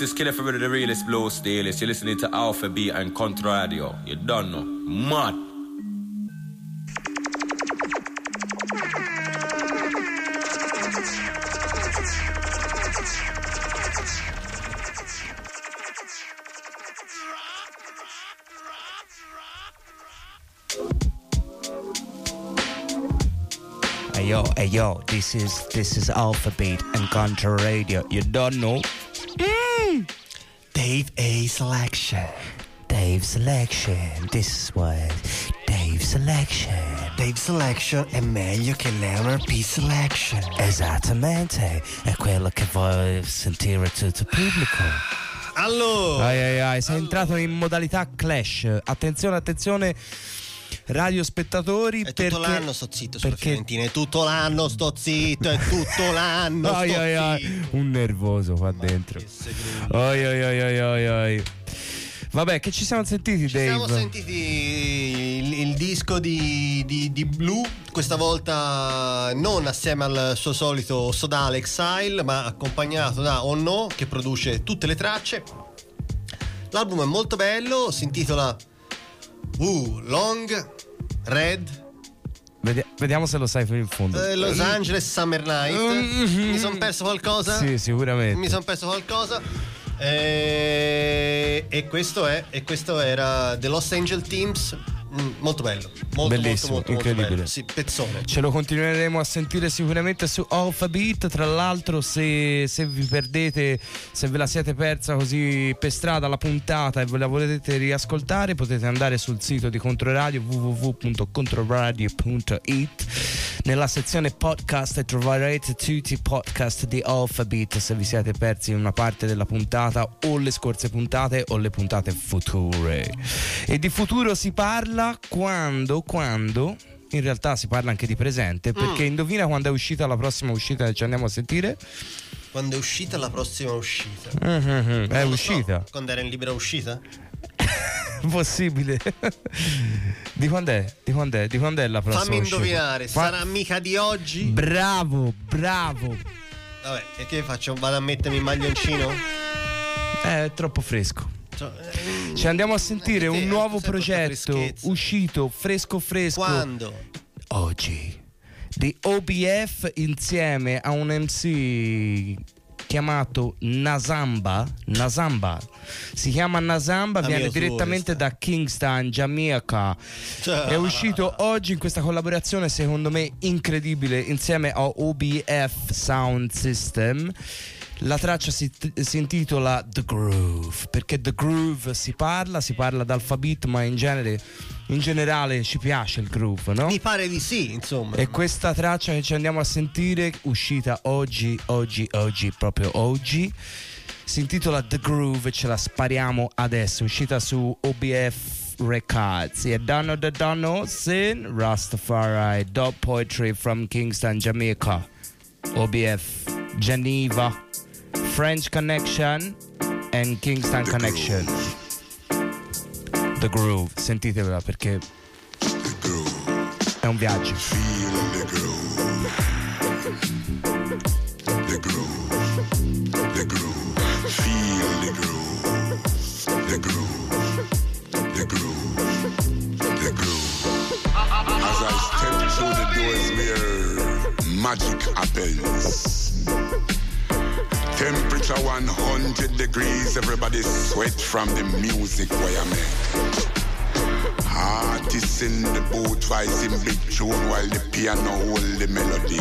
this is Killer for the realest blow steelers. You're listening to Alpha Beat and Controradio. You don't know. Mad. Hey yo, yo, this is this is Alpha Beat and Controradio. You don't know? Dave A selection. Dave Selection. This is what Dave Selection. Dave Selection è meglio che l'NRP Selection. Esattamente, è quello che vuoi sentire tutto il pubblico. Allora, Ai ai ai, sei entrato in modalità clash. Attenzione, attenzione. Radio spettatori è perché tutto l'anno sto zitto sulla perché Fiorentina, è tutto l'anno sto zitto, è tutto l'anno ai, ai, zitto. un nervoso qua dentro. Oi, oi, oi, oi, oi, oi. Vabbè, che ci siamo sentiti, Ci siamo Dave? sentiti il, il disco di, di, di Blue, questa volta non assieme al suo solito sodale Exile, ma accompagnato da Oh No, che produce tutte le tracce. L'album è molto bello, si intitola uh, Long Red Vedi- vediamo se lo sai fino in fondo. eh, Los Angeles Summer Night. Mi sono perso qualcosa? Sì, sicuramente. Mi sono perso qualcosa. Eh, e questo è e questo era The Los Angel Teams. Mm, molto bello. Molto, Bellissimo, molto, molto, molto incredibile. bello. Sì, pezzone. Ce lo continueremo a sentire sicuramente su Alphabet. Tra l'altro, se, se vi perdete, se ve la siete persa così per strada la puntata e ve la volete riascoltare, potete andare sul sito di Controradio www.controradio.it. Nella sezione podcast troverete tutti i podcast di Alphabet se vi siete persi una parte della puntata o le scorse puntate o le puntate future. E di futuro si parla quando, quando in realtà si parla anche di presente perché indovina quando è uscita la prossima uscita che ci andiamo a sentire? Quando è uscita la prossima uscita? Mhm, È uscita. so. Quando era in libera uscita? Possibile. di quando è? Di quando è? Di quando è la prossima Fammi uscita? indovinare, Fa- sarà mica di oggi? Bravo, bravo. Vabbè, e che faccio? Vado a mettermi il maglioncino? È troppo fresco. Eh, Ci andiamo a sentire Anche te, un nuovo sempre questa progetto uscito fresco fresco. Quando? Oggi. Di OBF insieme a un MC chiamato Nazamba. Nazamba. Si chiama Nazamba, La viene direttamente da Kingston, Jamaica. Cioè. È uscito oggi in questa collaborazione secondo me incredibile insieme a OBF Sound System. La traccia si, si intitola The Groove, perché The Groove si parla, si parla d'alphabet, ma in genere in generale ci piace il groove, no? Mi pare di sì, insomma. E questa traccia che ci andiamo a sentire, uscita oggi, oggi, oggi, proprio oggi, si intitola The Groove e ce la spariamo adesso, uscita su OBF Records. E Donno the Donno, Sin, Rastafari, Dog Poetry from Kingston, Jamaica. OBF, Geneva, French Connection and Kingston Connection. The Groove, sentitevela perché è un viaggio. The groove, the groove, feel the groove, the groove, the groove, the groove. As I step through the doors where magic happens. Temperature 100 degrees, everybody sweat from the music where I make. Artists in the boat rising big tune while the piano hold the melody.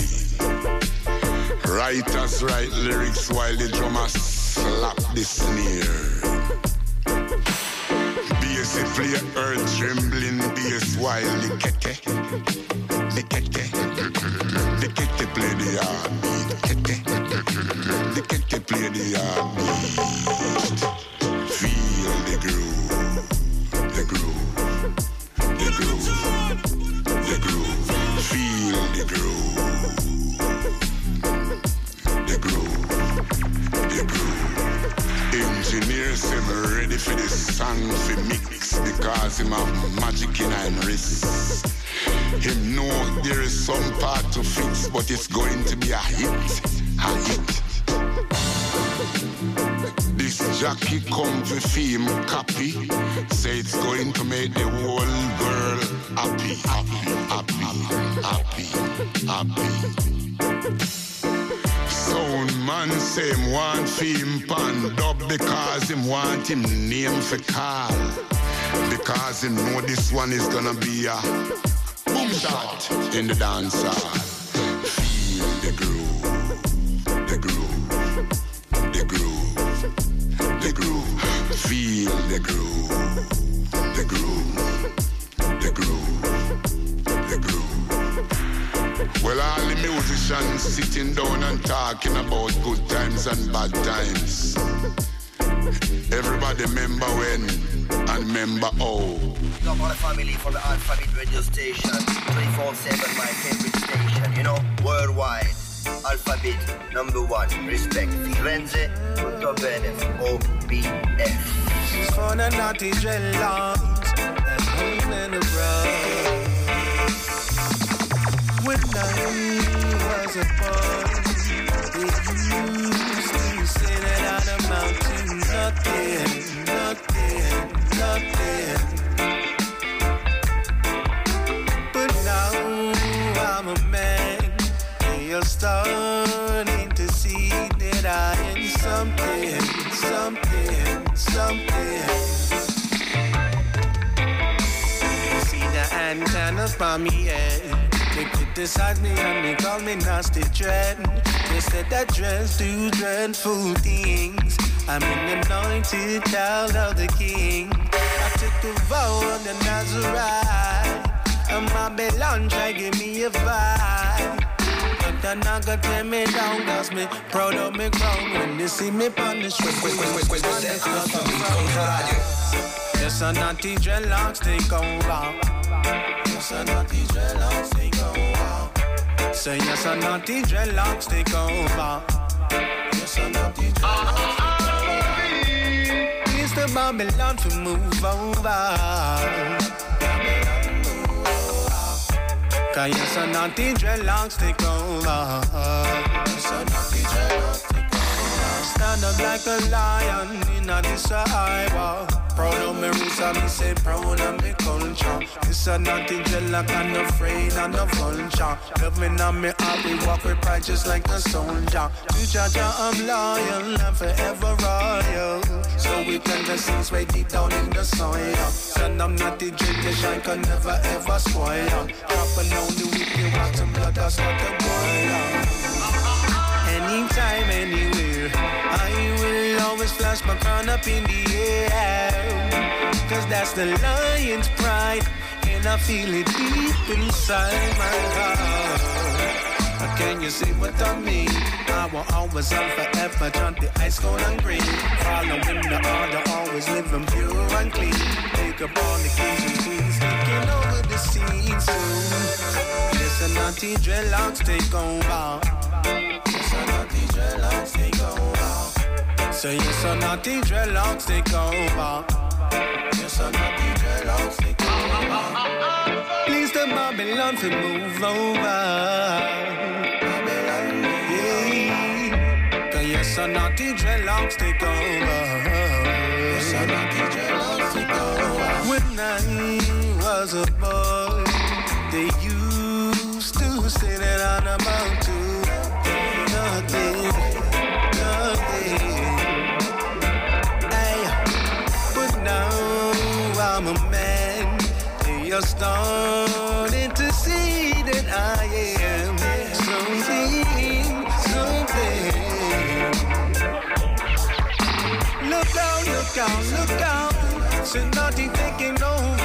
Writers write lyrics while the drummer slap the snare. Bass play earth trembling bass while the keke, the keke, the keke play the heartbeat. Keke, the keke play the heartbeat. Feel the groove, the groove, the groove, the groove. Feel the groove. The groove, the groove. Engineers him ready for the song for mix because him have magic in him wrist. Him know there is some part to fix, but it's going to be a hit, a hit. This jockey come to film copy, say it's going to make the whole world happy, happy, happy, happy, happy. Sound man say him want film pan dub because him want him name for call. Because him know this one is gonna be a boom shot in the dance hall. Feel the groove, the groove, the groove, the groove. Feel the groove, the groove, the groove, the groove. Well, all the musicians sitting down and talking about good times and bad times. Everybody remember when and remember how. The family from the Alpha Beat radio station. 24-7 my favorite station, you know, worldwide. Alpha Beat, number one. Respect. Firenze, tutto bene. OBF. the naughty dreadlocks at home and abroad. When I was a boy, they used to say that I'd amount to nothing, nothing, nothing. Are starting to see that I am something, something, something. See the antennas by me head. They criticize me and they call me nasty dread. They said that dreads do dreadful things. I'm an anointed child of the king. I took the vow on the Nazarite. And my try give me a vibe. Not gonna tear me down, cause me proud of me crown. When they see me on the street, Yes, a naughty dreadlocks take over. Yes, a naughty dreadlocks take over. Say yes, a naughty dreadlocks take over. Yes, a naughty dreadlocks take over. Mr. Babylon to move over. Cause yes, a naughty dreadlocks take over. A naughty dreadlocks take over. Stand up like a lion in a this. Proud of me roots me say proud of me culture. This a naughty dreadlock and afraid and no vulture. Love me now me heart, we walk with pride just like a soldier. To Jaja I'm loyal and forever royal. So we plant the seeds way deep down in the soil. Them naughty dread, the shine can never ever spoil. Dropping down the wicked, watch them blood, that's what the boil. Anytime, anywhere, I will always flash my crown up in the air. Cause that's the lion's pride, and I feel it deep inside my heart. Can you see what I mean? I will always and forever jump the ice cold and green. Following the order, always living pure and clean. Take up all the keys and queens, taking over the scene soon. Naughty dreadlocks take over. Naughty dreadlocks take over. Yes, a naughty dreadlocks take over. Yes, a naughty dreadlocks take over. Please the Babylon to move over. Yeah. Cause a naughty dreadlocks take over. A naughty dreadlocks take over. When I was a boy, Are starting to see that I am something, something. Look out, look out, look out. So nothing taking over.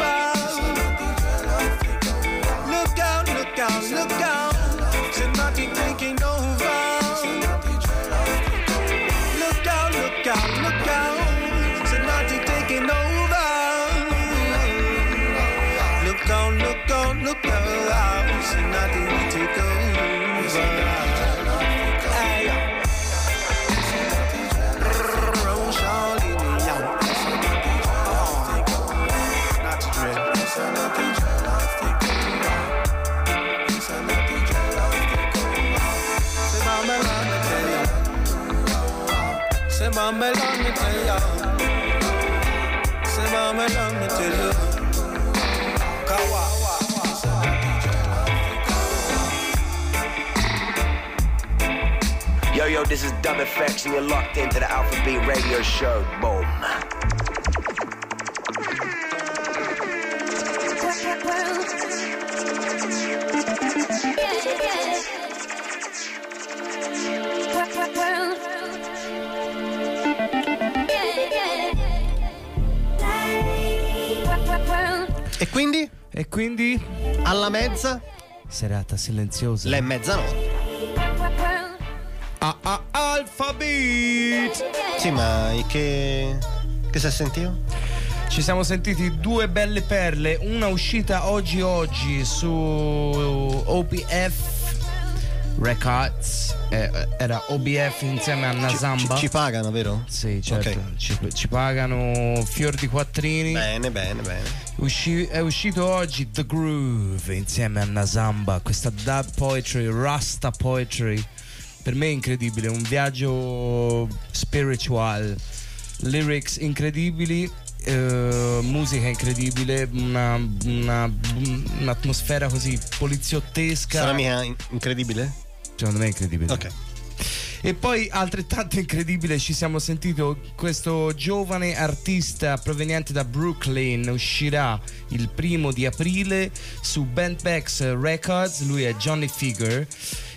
Me. Say, me. Kawa. Yo, yo, this is Dub FX, and you're locked into the Alpha Beat Radio Show. Boom. E quindi? E quindi? Alla mezza? Serata silenziosa. È mezzanotte. Ah, ah, Alphabet! Sì, ma che. che si è sentito? Ci siamo sentiti due belle perle, una uscita oggi oggi su OPF Records, era OBF insieme a Nasamba. Ci, ci pagano, vero? Sì, certo, Ok. ci, ci pagano fior di quattrini. Bene, bene, bene. Usci- è uscito oggi The Groove insieme a Nasamba, questa dub poetry, Rasta poetry. Per me è incredibile, un viaggio spiritual, lyrics incredibili, eh, musica incredibile, una- una- un'atmosfera così poliziottesca. Sarà mica in- incredibile? Secondo me è incredibile. Ok. E poi altrettanto incredibile ci siamo sentiti questo giovane artista proveniente da Brooklyn uscirà il primo di aprile su Bandbags Records, lui è Johnny Figure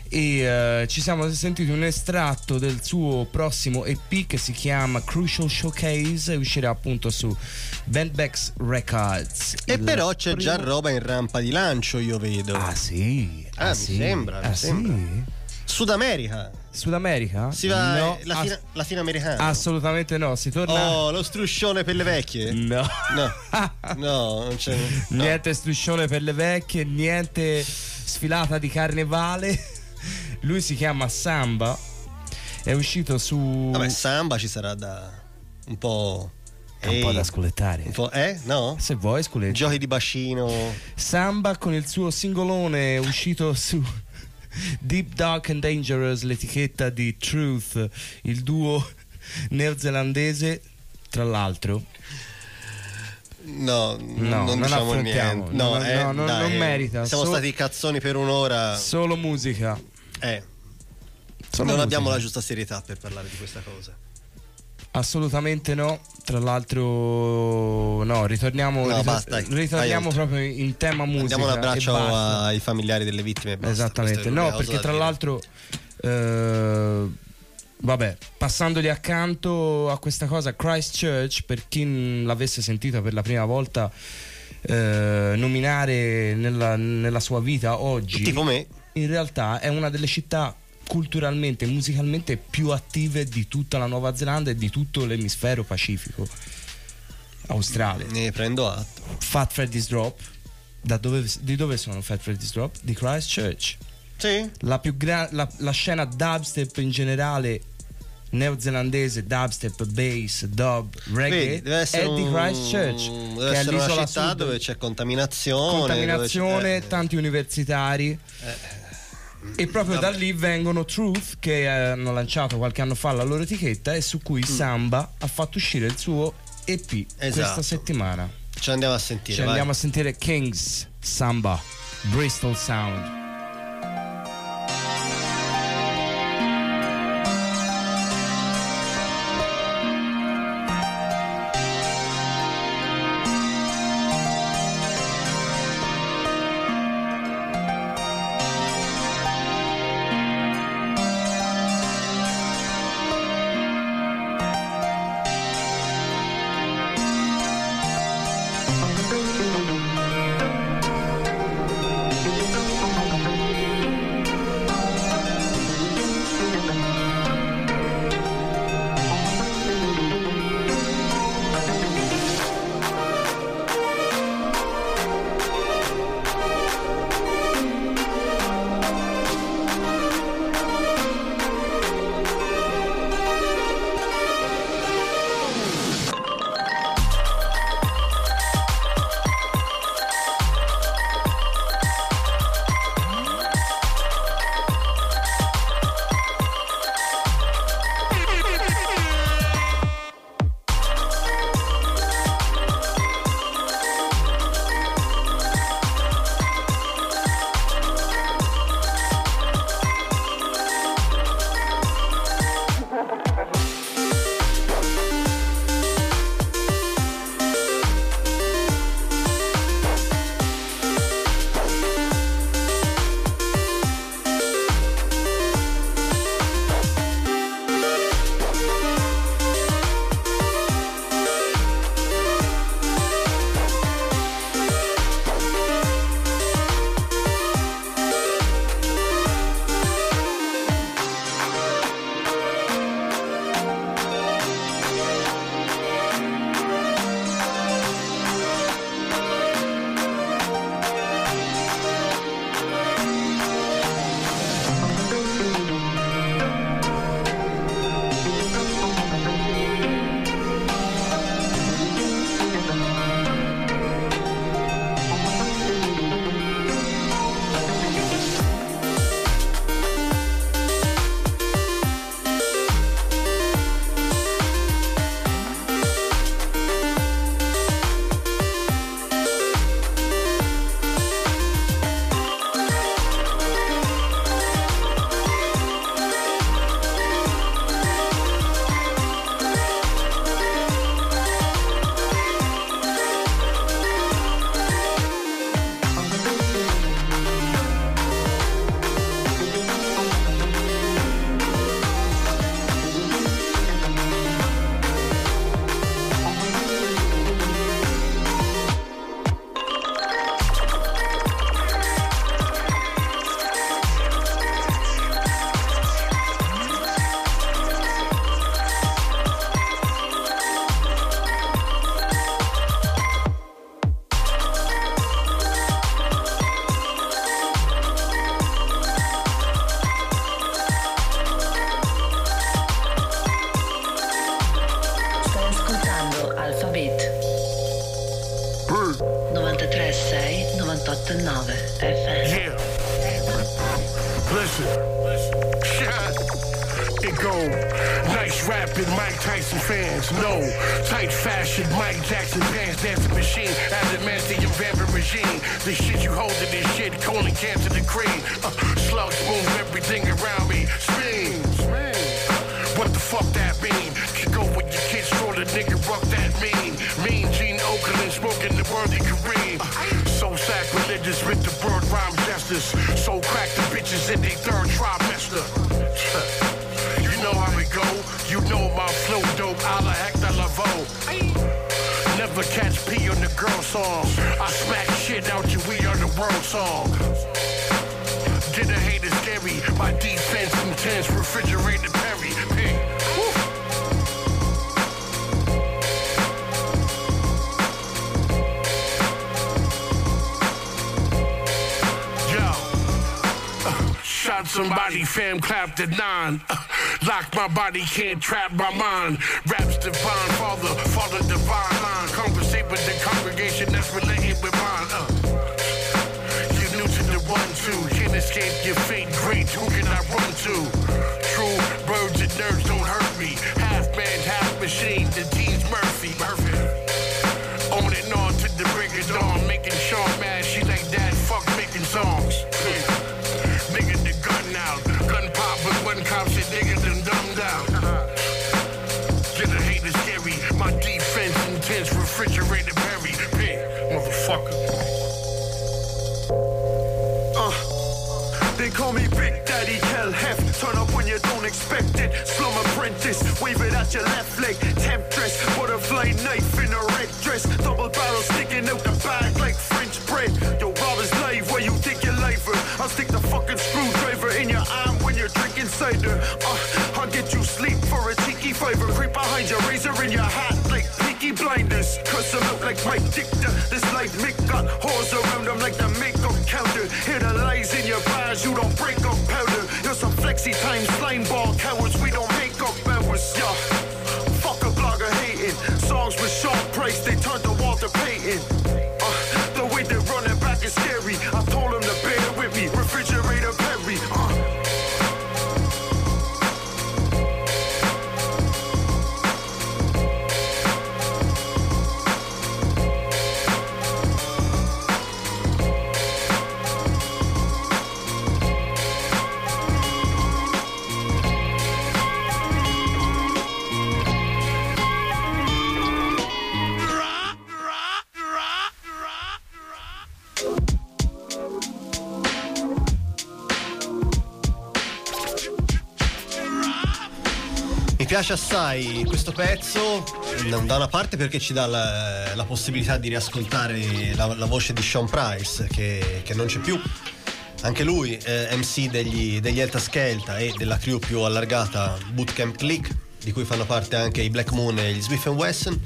e eh, ci siamo sentiti un estratto del suo prossimo EP che si chiama Crucial Showcase e uscirà appunto su Bandbags Records. E però c'è già primo- roba in rampa di lancio, io vedo. Ah sì? Ah, Ah, mi sì? sembra, mi Ah, sembra. sì? Sud America. Sud America? Si va No, eh, latino, ass- latinoamericano. assolutamente no, si torna Oh, lo struscione per le vecchie? No. No. No, non c'è. no. Niente struscione per le vecchie, niente sfilata di carnevale. Lui si chiama Samba. È uscito su. Vabbè, samba ci sarà da un po'. È un po' Ehi, da scolettare. un po', eh? No? Se vuoi, scoletta. Giochi di bacino. Samba con il suo singolone uscito su Deep Dark and Dangerous, l'etichetta di Truth, il duo neozelandese, tra l'altro. No, No, non, diciamo niente. No, No, eh, no, no, dai, non merita. Siamo Solo- stati cazzoni per un'ora. Solo musica. Eh. Solo non musica. abbiamo la giusta serietà per parlare di questa cosa. Assolutamente no. Tra l'altro, no, ritorniamo, No, ritor- basta, ritorniamo proprio in tema musica. Diamo un abbraccio ai familiari delle vittime. basta. Esattamente, no, perché tra l'altro, eh, vabbè, passandoli accanto a questa cosa, Christchurch, per chi l'avesse sentita per la prima volta eh, nominare nella, nella sua vita oggi, Tipo me. in realtà è una delle città culturalmente e musicalmente più attive di tutta la Nuova Zelanda e di tutto l'emisfero pacifico australe. Ne prendo atto. Fat Freddy's Drop. Da dove, di dove sono Fat Freddy's Drop? Di Christchurch. Sì. La, più gra- la, la scena dubstep in generale neozelandese, dubstep, bass, dub, reggae Vedi, è di un- Christchurch. Deve che è una l'isola città sud. dove c'è contaminazione. contaminazione, dove c'è- tanti universitari. E proprio da lì vengono Truth che eh, hanno lanciato qualche anno fa la loro etichetta e su cui Samba ha fatto uscire il suo EP questa Esatto. settimana. Ci andiamo a sentire. Ci vai. andiamo a sentire Kings Samba Bristol Sound. Somebody, fam, clapped at nine. Uh, lock my body, can't trap my mind. Raps divine, father, father divine line. Conversate with the congregation that's related with mine. Uh, you new to the one, two. Can't escape your fate, great. Who can I run to? True, birds and nerds don't hurt me. Half man, half machine. The team's Murphy. Murphy. Cop shit. Nigga done dumbed out. Get a hater scary. My defense intense. Refrigerator Perry. Pig. Motherfucker. Uh, they call me Big Daddy Hell Hef. Turn up when you don't expect it. Slum apprentice, wave it at your left leg. Temptress, butterfly knife in a red dress. Double barrel you're drinking cider. Uh, I'll get you sleep for a cheeky favor. Creep behind your razor in your hat like peaky blinders. Cuss them out like Mike Dictor. This life Mick got whores around them like the makeup counter. Hear the lies in your bars, you don't break up powder. You're some flexi time slime ball cowards. We don't make up hours, yeah. Fuck a blogger hating. Songs with Sean Price, they turned to Walter Payton. Uh, the way they run it back is scary. I piace assai questo pezzo, da una parte perché ci dà la, la possibilità di riascoltare la, la voce di Sean Price, che, che non c'è più. Anche lui, eh, MC degli, degli Elta Skelta e della crew più allargata Bootcamp Click, di cui fanno parte anche i Black Moon e gli Smith Wesson.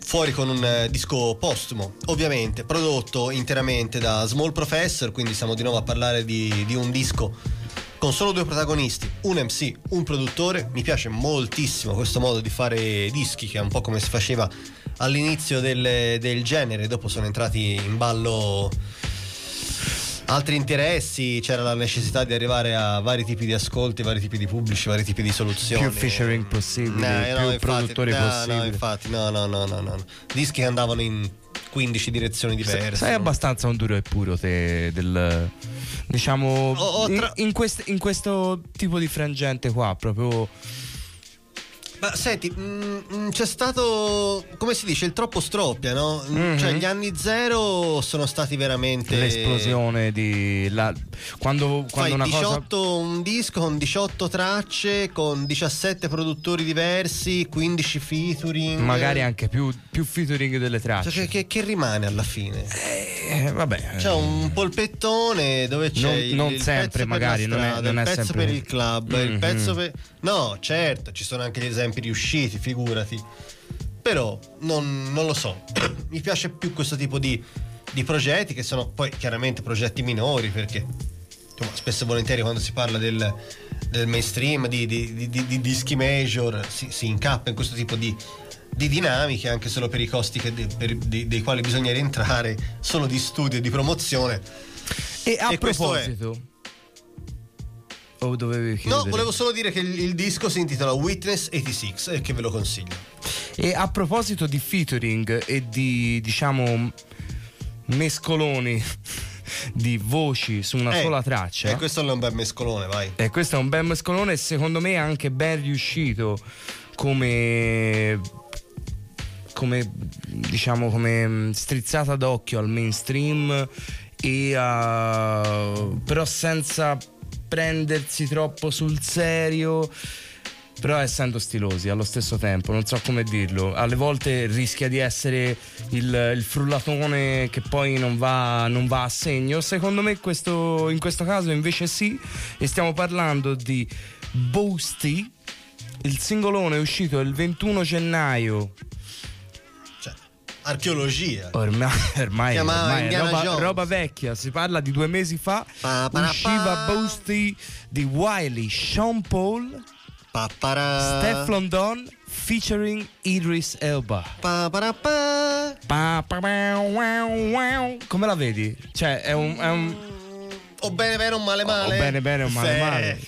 Fuori con un eh, disco postumo, ovviamente prodotto interamente da Small Professor, quindi siamo di nuovo a parlare di, di un disco con solo due protagonisti, un MC, un produttore. Mi piace moltissimo questo modo di fare dischi, che è un po' come si faceva all'inizio del, del genere, dopo sono entrati in ballo altri interessi, c'era la necessità di arrivare a vari tipi di ascolti, vari tipi di pubblici, vari tipi di soluzioni. Più featuring possibili, No, più no, produttori no, possibili. No, infatti, no, no, no, no, no. Dischi che andavano in 15 direzioni diverse. Sei abbastanza un duro e puro te del diciamo Ho- ho tra- in, in quest- in questo tipo di frangente qua proprio Ma senti, mm, mm, c'è stato, come si dice, il troppo stroppia, no? Mm, Mhm. Cioè, gli anni zero sono stati veramente. l'esplosione di la, quando, quando una 18, un disco con 18 tracce, con 17 produttori diversi, 15 featuring. cosa magari anche più, più featuring delle tracce Cioè, che, che- rimane alla fine? Eh, vabbè C'è un polpettone dove c'è Non- il, non il sempre, magari, la non è- strada, non il è pezzo sempre- per il club, il Mhm. pezzo per... No, certo, ci sono anche gli esempi riusciti, figurati. Però non, non lo so. Mi piace più questo tipo di, di progetti che sono poi chiaramente progetti minori perché insomma, spesso e volentieri quando si parla del, del mainstream, di, di- di- di- di dischi major, si, si incappa in questo tipo di, di dinamiche, anche solo per i costi che de- per- dei, dei quali bisogna rientrare, solo di studio e di promozione. E a questo è. proposito, o dovevi chiudere? No, volevo solo dire che il, il disco si intitola Witness 86 e che ve lo consiglio. E a proposito di featuring e di diciamo mescoloni di voci su una Eh, sola traccia. E questo è un bel mescolone, vai. E questo è un bel mescolone e secondo me è anche ben riuscito come come diciamo come mm, strizzata d'occhio al mainstream e a- però senza prendersi troppo sul serio però essendo stilosi allo stesso tempo, non so come dirlo. Alle volte rischia di essere il, il frullatone che poi non va, non va a segno. Secondo me questo- in questo caso invece sì. E stiamo parlando di Boasty. Il singolone è uscito il 21 gennaio. Archeologia. Ormai, ormai, ormai è roba, roba vecchia, si parla di due mesi fa. Pa, pa, usciva pa. Boasty di Wiley, Sean Paul, Pa-pa-ra. Steph London featuring Idris Elba. Pa, pa, pa. Pa, pa, pa, wow, wow. Come la vedi? Cioè, è un. È un O bene bene o male o male. bene, bene, o male, male.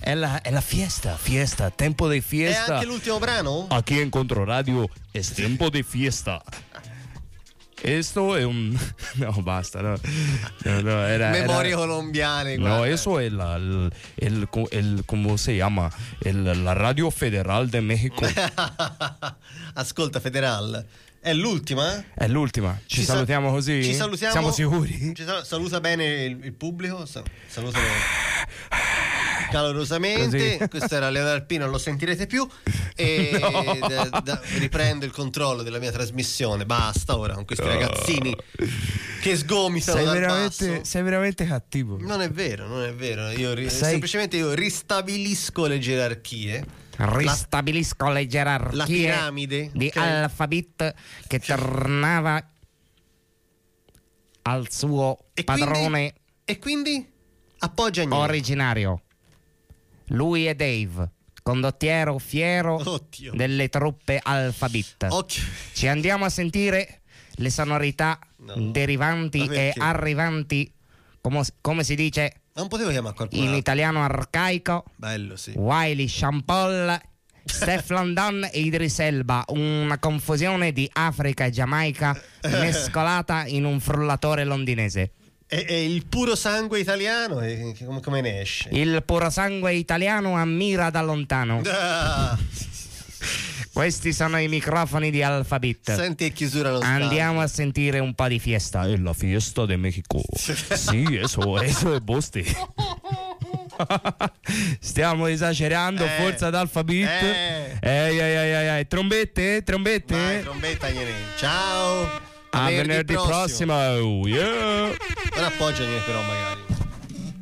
È la, è la fiesta, fiesta, tempo di È fiesta. anche l'ultimo brano? Aquí en Controradio es tiempo de fiesta. Esto è un. No, basta, no. No, no, era- Memorie era- colombiane. No, guarda. eso es la, el, el, el- ¿cómo se llama? El- la Radio Federal de México. Ascolta, Federal. È l'ultima? È l'ultima. Ci, sa- salutiamo così? Ci salutiamo. Siamo sicuri? Ci sal- saluta bene il, il pubblico. Sa- salutalo calorosamente. Così. Questo era Leonardo Alpino, non lo sentirete più. E No. da- da- riprendo il controllo della mia trasmissione. Basta ora con questi ragazzini che sgomitano Sei veramente, sei veramente cattivo. Non è vero, non è vero. Io ri- Sei- semplicemente io ristabilisco le gerarchie. Ristabilisco le gerarchie la piramide, di ok? Alphabet che tornava al suo padrone E quindi appoggia niente. originario. Lui è Dave, condottiero fiero Oddio. delle truppe Alphabet. Occhio. Ci andiamo a sentire le sonorità derivanti Ma e arrivanti, come, come si dice Non potevo chiamare qualcuno. in italiano arcaico. Bello, sì. Wiley Champol, Steph London e Idris Elba, una confusione di Africa e Giamaica mescolata in un frullatore londinese. E, e il puro sangue italiano, e che- come, come ne esce? Il puro sangue italiano ammira da lontano. Ah, Questi sono i microfoni di Alphabet. senti e chiusura non Andiamo a sentire un po' di fiesta. È la fiesta de México. sì, eso, eso è Bosti. Stiamo esagerando, Eh, forza d'Alphabet. eh. Ehi, ehi, ehi, ehi. Trombette, trombette. Vai, trombetta. Ciao. A venerdì prossimo. Oh, yeah. Non appoggiami però magari.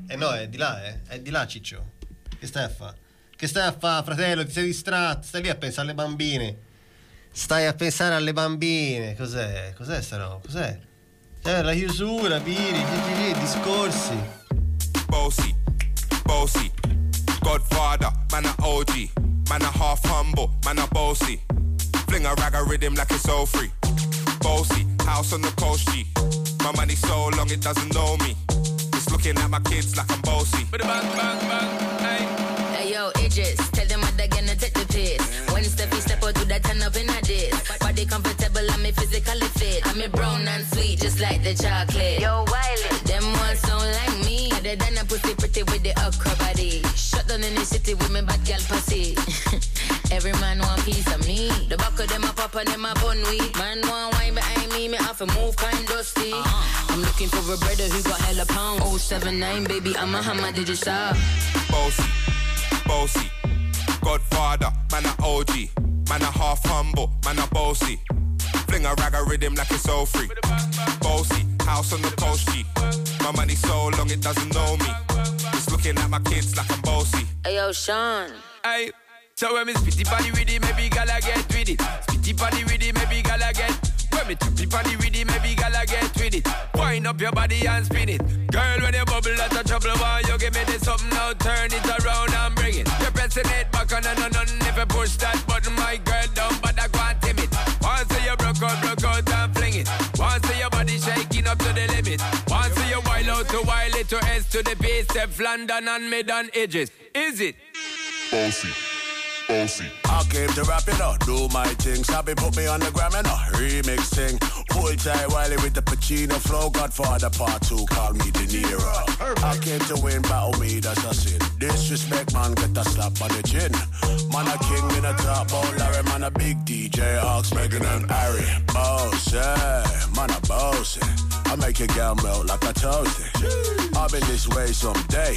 Eh no, è di là, eh. È di là, Ciccio. Che stai a fare? Che stai a fare, fratello? Ti sei distratto? Stai lì a pensare alle bambine. Stai a pensare alle bambine. Cos'è? Cos'è sta roba? Cos'è? Eh, la chiusura, Piri, chi- chi- chi- discorsi. Bossy, bossy. Godfather, man a OG. Man a half humble, man a bossy. Fling a rag a rhythm like it's all free. Bossy, house on the coast G. My money so long it doesn't know me. It's looking at my kids like I'm boasty. Bang, bang, bang, hey. Hey yo, Idris, tell them what they're gonna take the piss. When Steffi step out, do that turn up in a diss. Body comfortable, I'm physically fit. I'm a brown and sweet, just like the chocolate. Yo, Wiley, them ones don't like me. Other than a pussy pretty with the okra body. Shut down in the city with me bad gal pussy. Every man want piece of me. The back of them a pop and them a bun weed. Man want wine behind me, me have to move kind dusty. Uh-huh. I'm looking for a brother who got hella pound. 079, baby, I'm a hammer, did you stop? Boasty, boasty. Godfather, man a OG. Man a half humble, man a boasty. Fling a rag a rhythm like it's all free. Boasty, house on the coast G. My money so long it doesn't know me. It's looking at my kids like I'm boasty. Hey yo, Sean. Hey, so when me spitty body with it, maybe gala get with it. Spitty body with it, maybe gala get. When me trip it on the rhythm, maybe gal I get with it. Wind up your body and spin it. Girl, when you bubble, that's a trouble. Why you give me this something now? Turn it around and bring it. You're pressing it back on and on and never push that button, my girl. Don't bother going timid. Once you broke out, broke out and fling it. Once your body shaking up to the limit. Once you wild out to wild it to S to the base, step London and mid on edges. Is it? Boasty. Boasty. I came to rap it up, do my thing. Sabi put me on the gram and a remix thing. Pull tight Wiley with the Pacino flow. Godfather part two, call me De Niro. I came to win, battle me, that's a sin. Disrespect, man, get a slap on the chin. Man, a king in a top bowl, oh, Larry, man, a big DJ, Ox, Megan and Harry. Boss, yeah, man, a boss. I make your girl melt like a toasty. I'll be this way someday.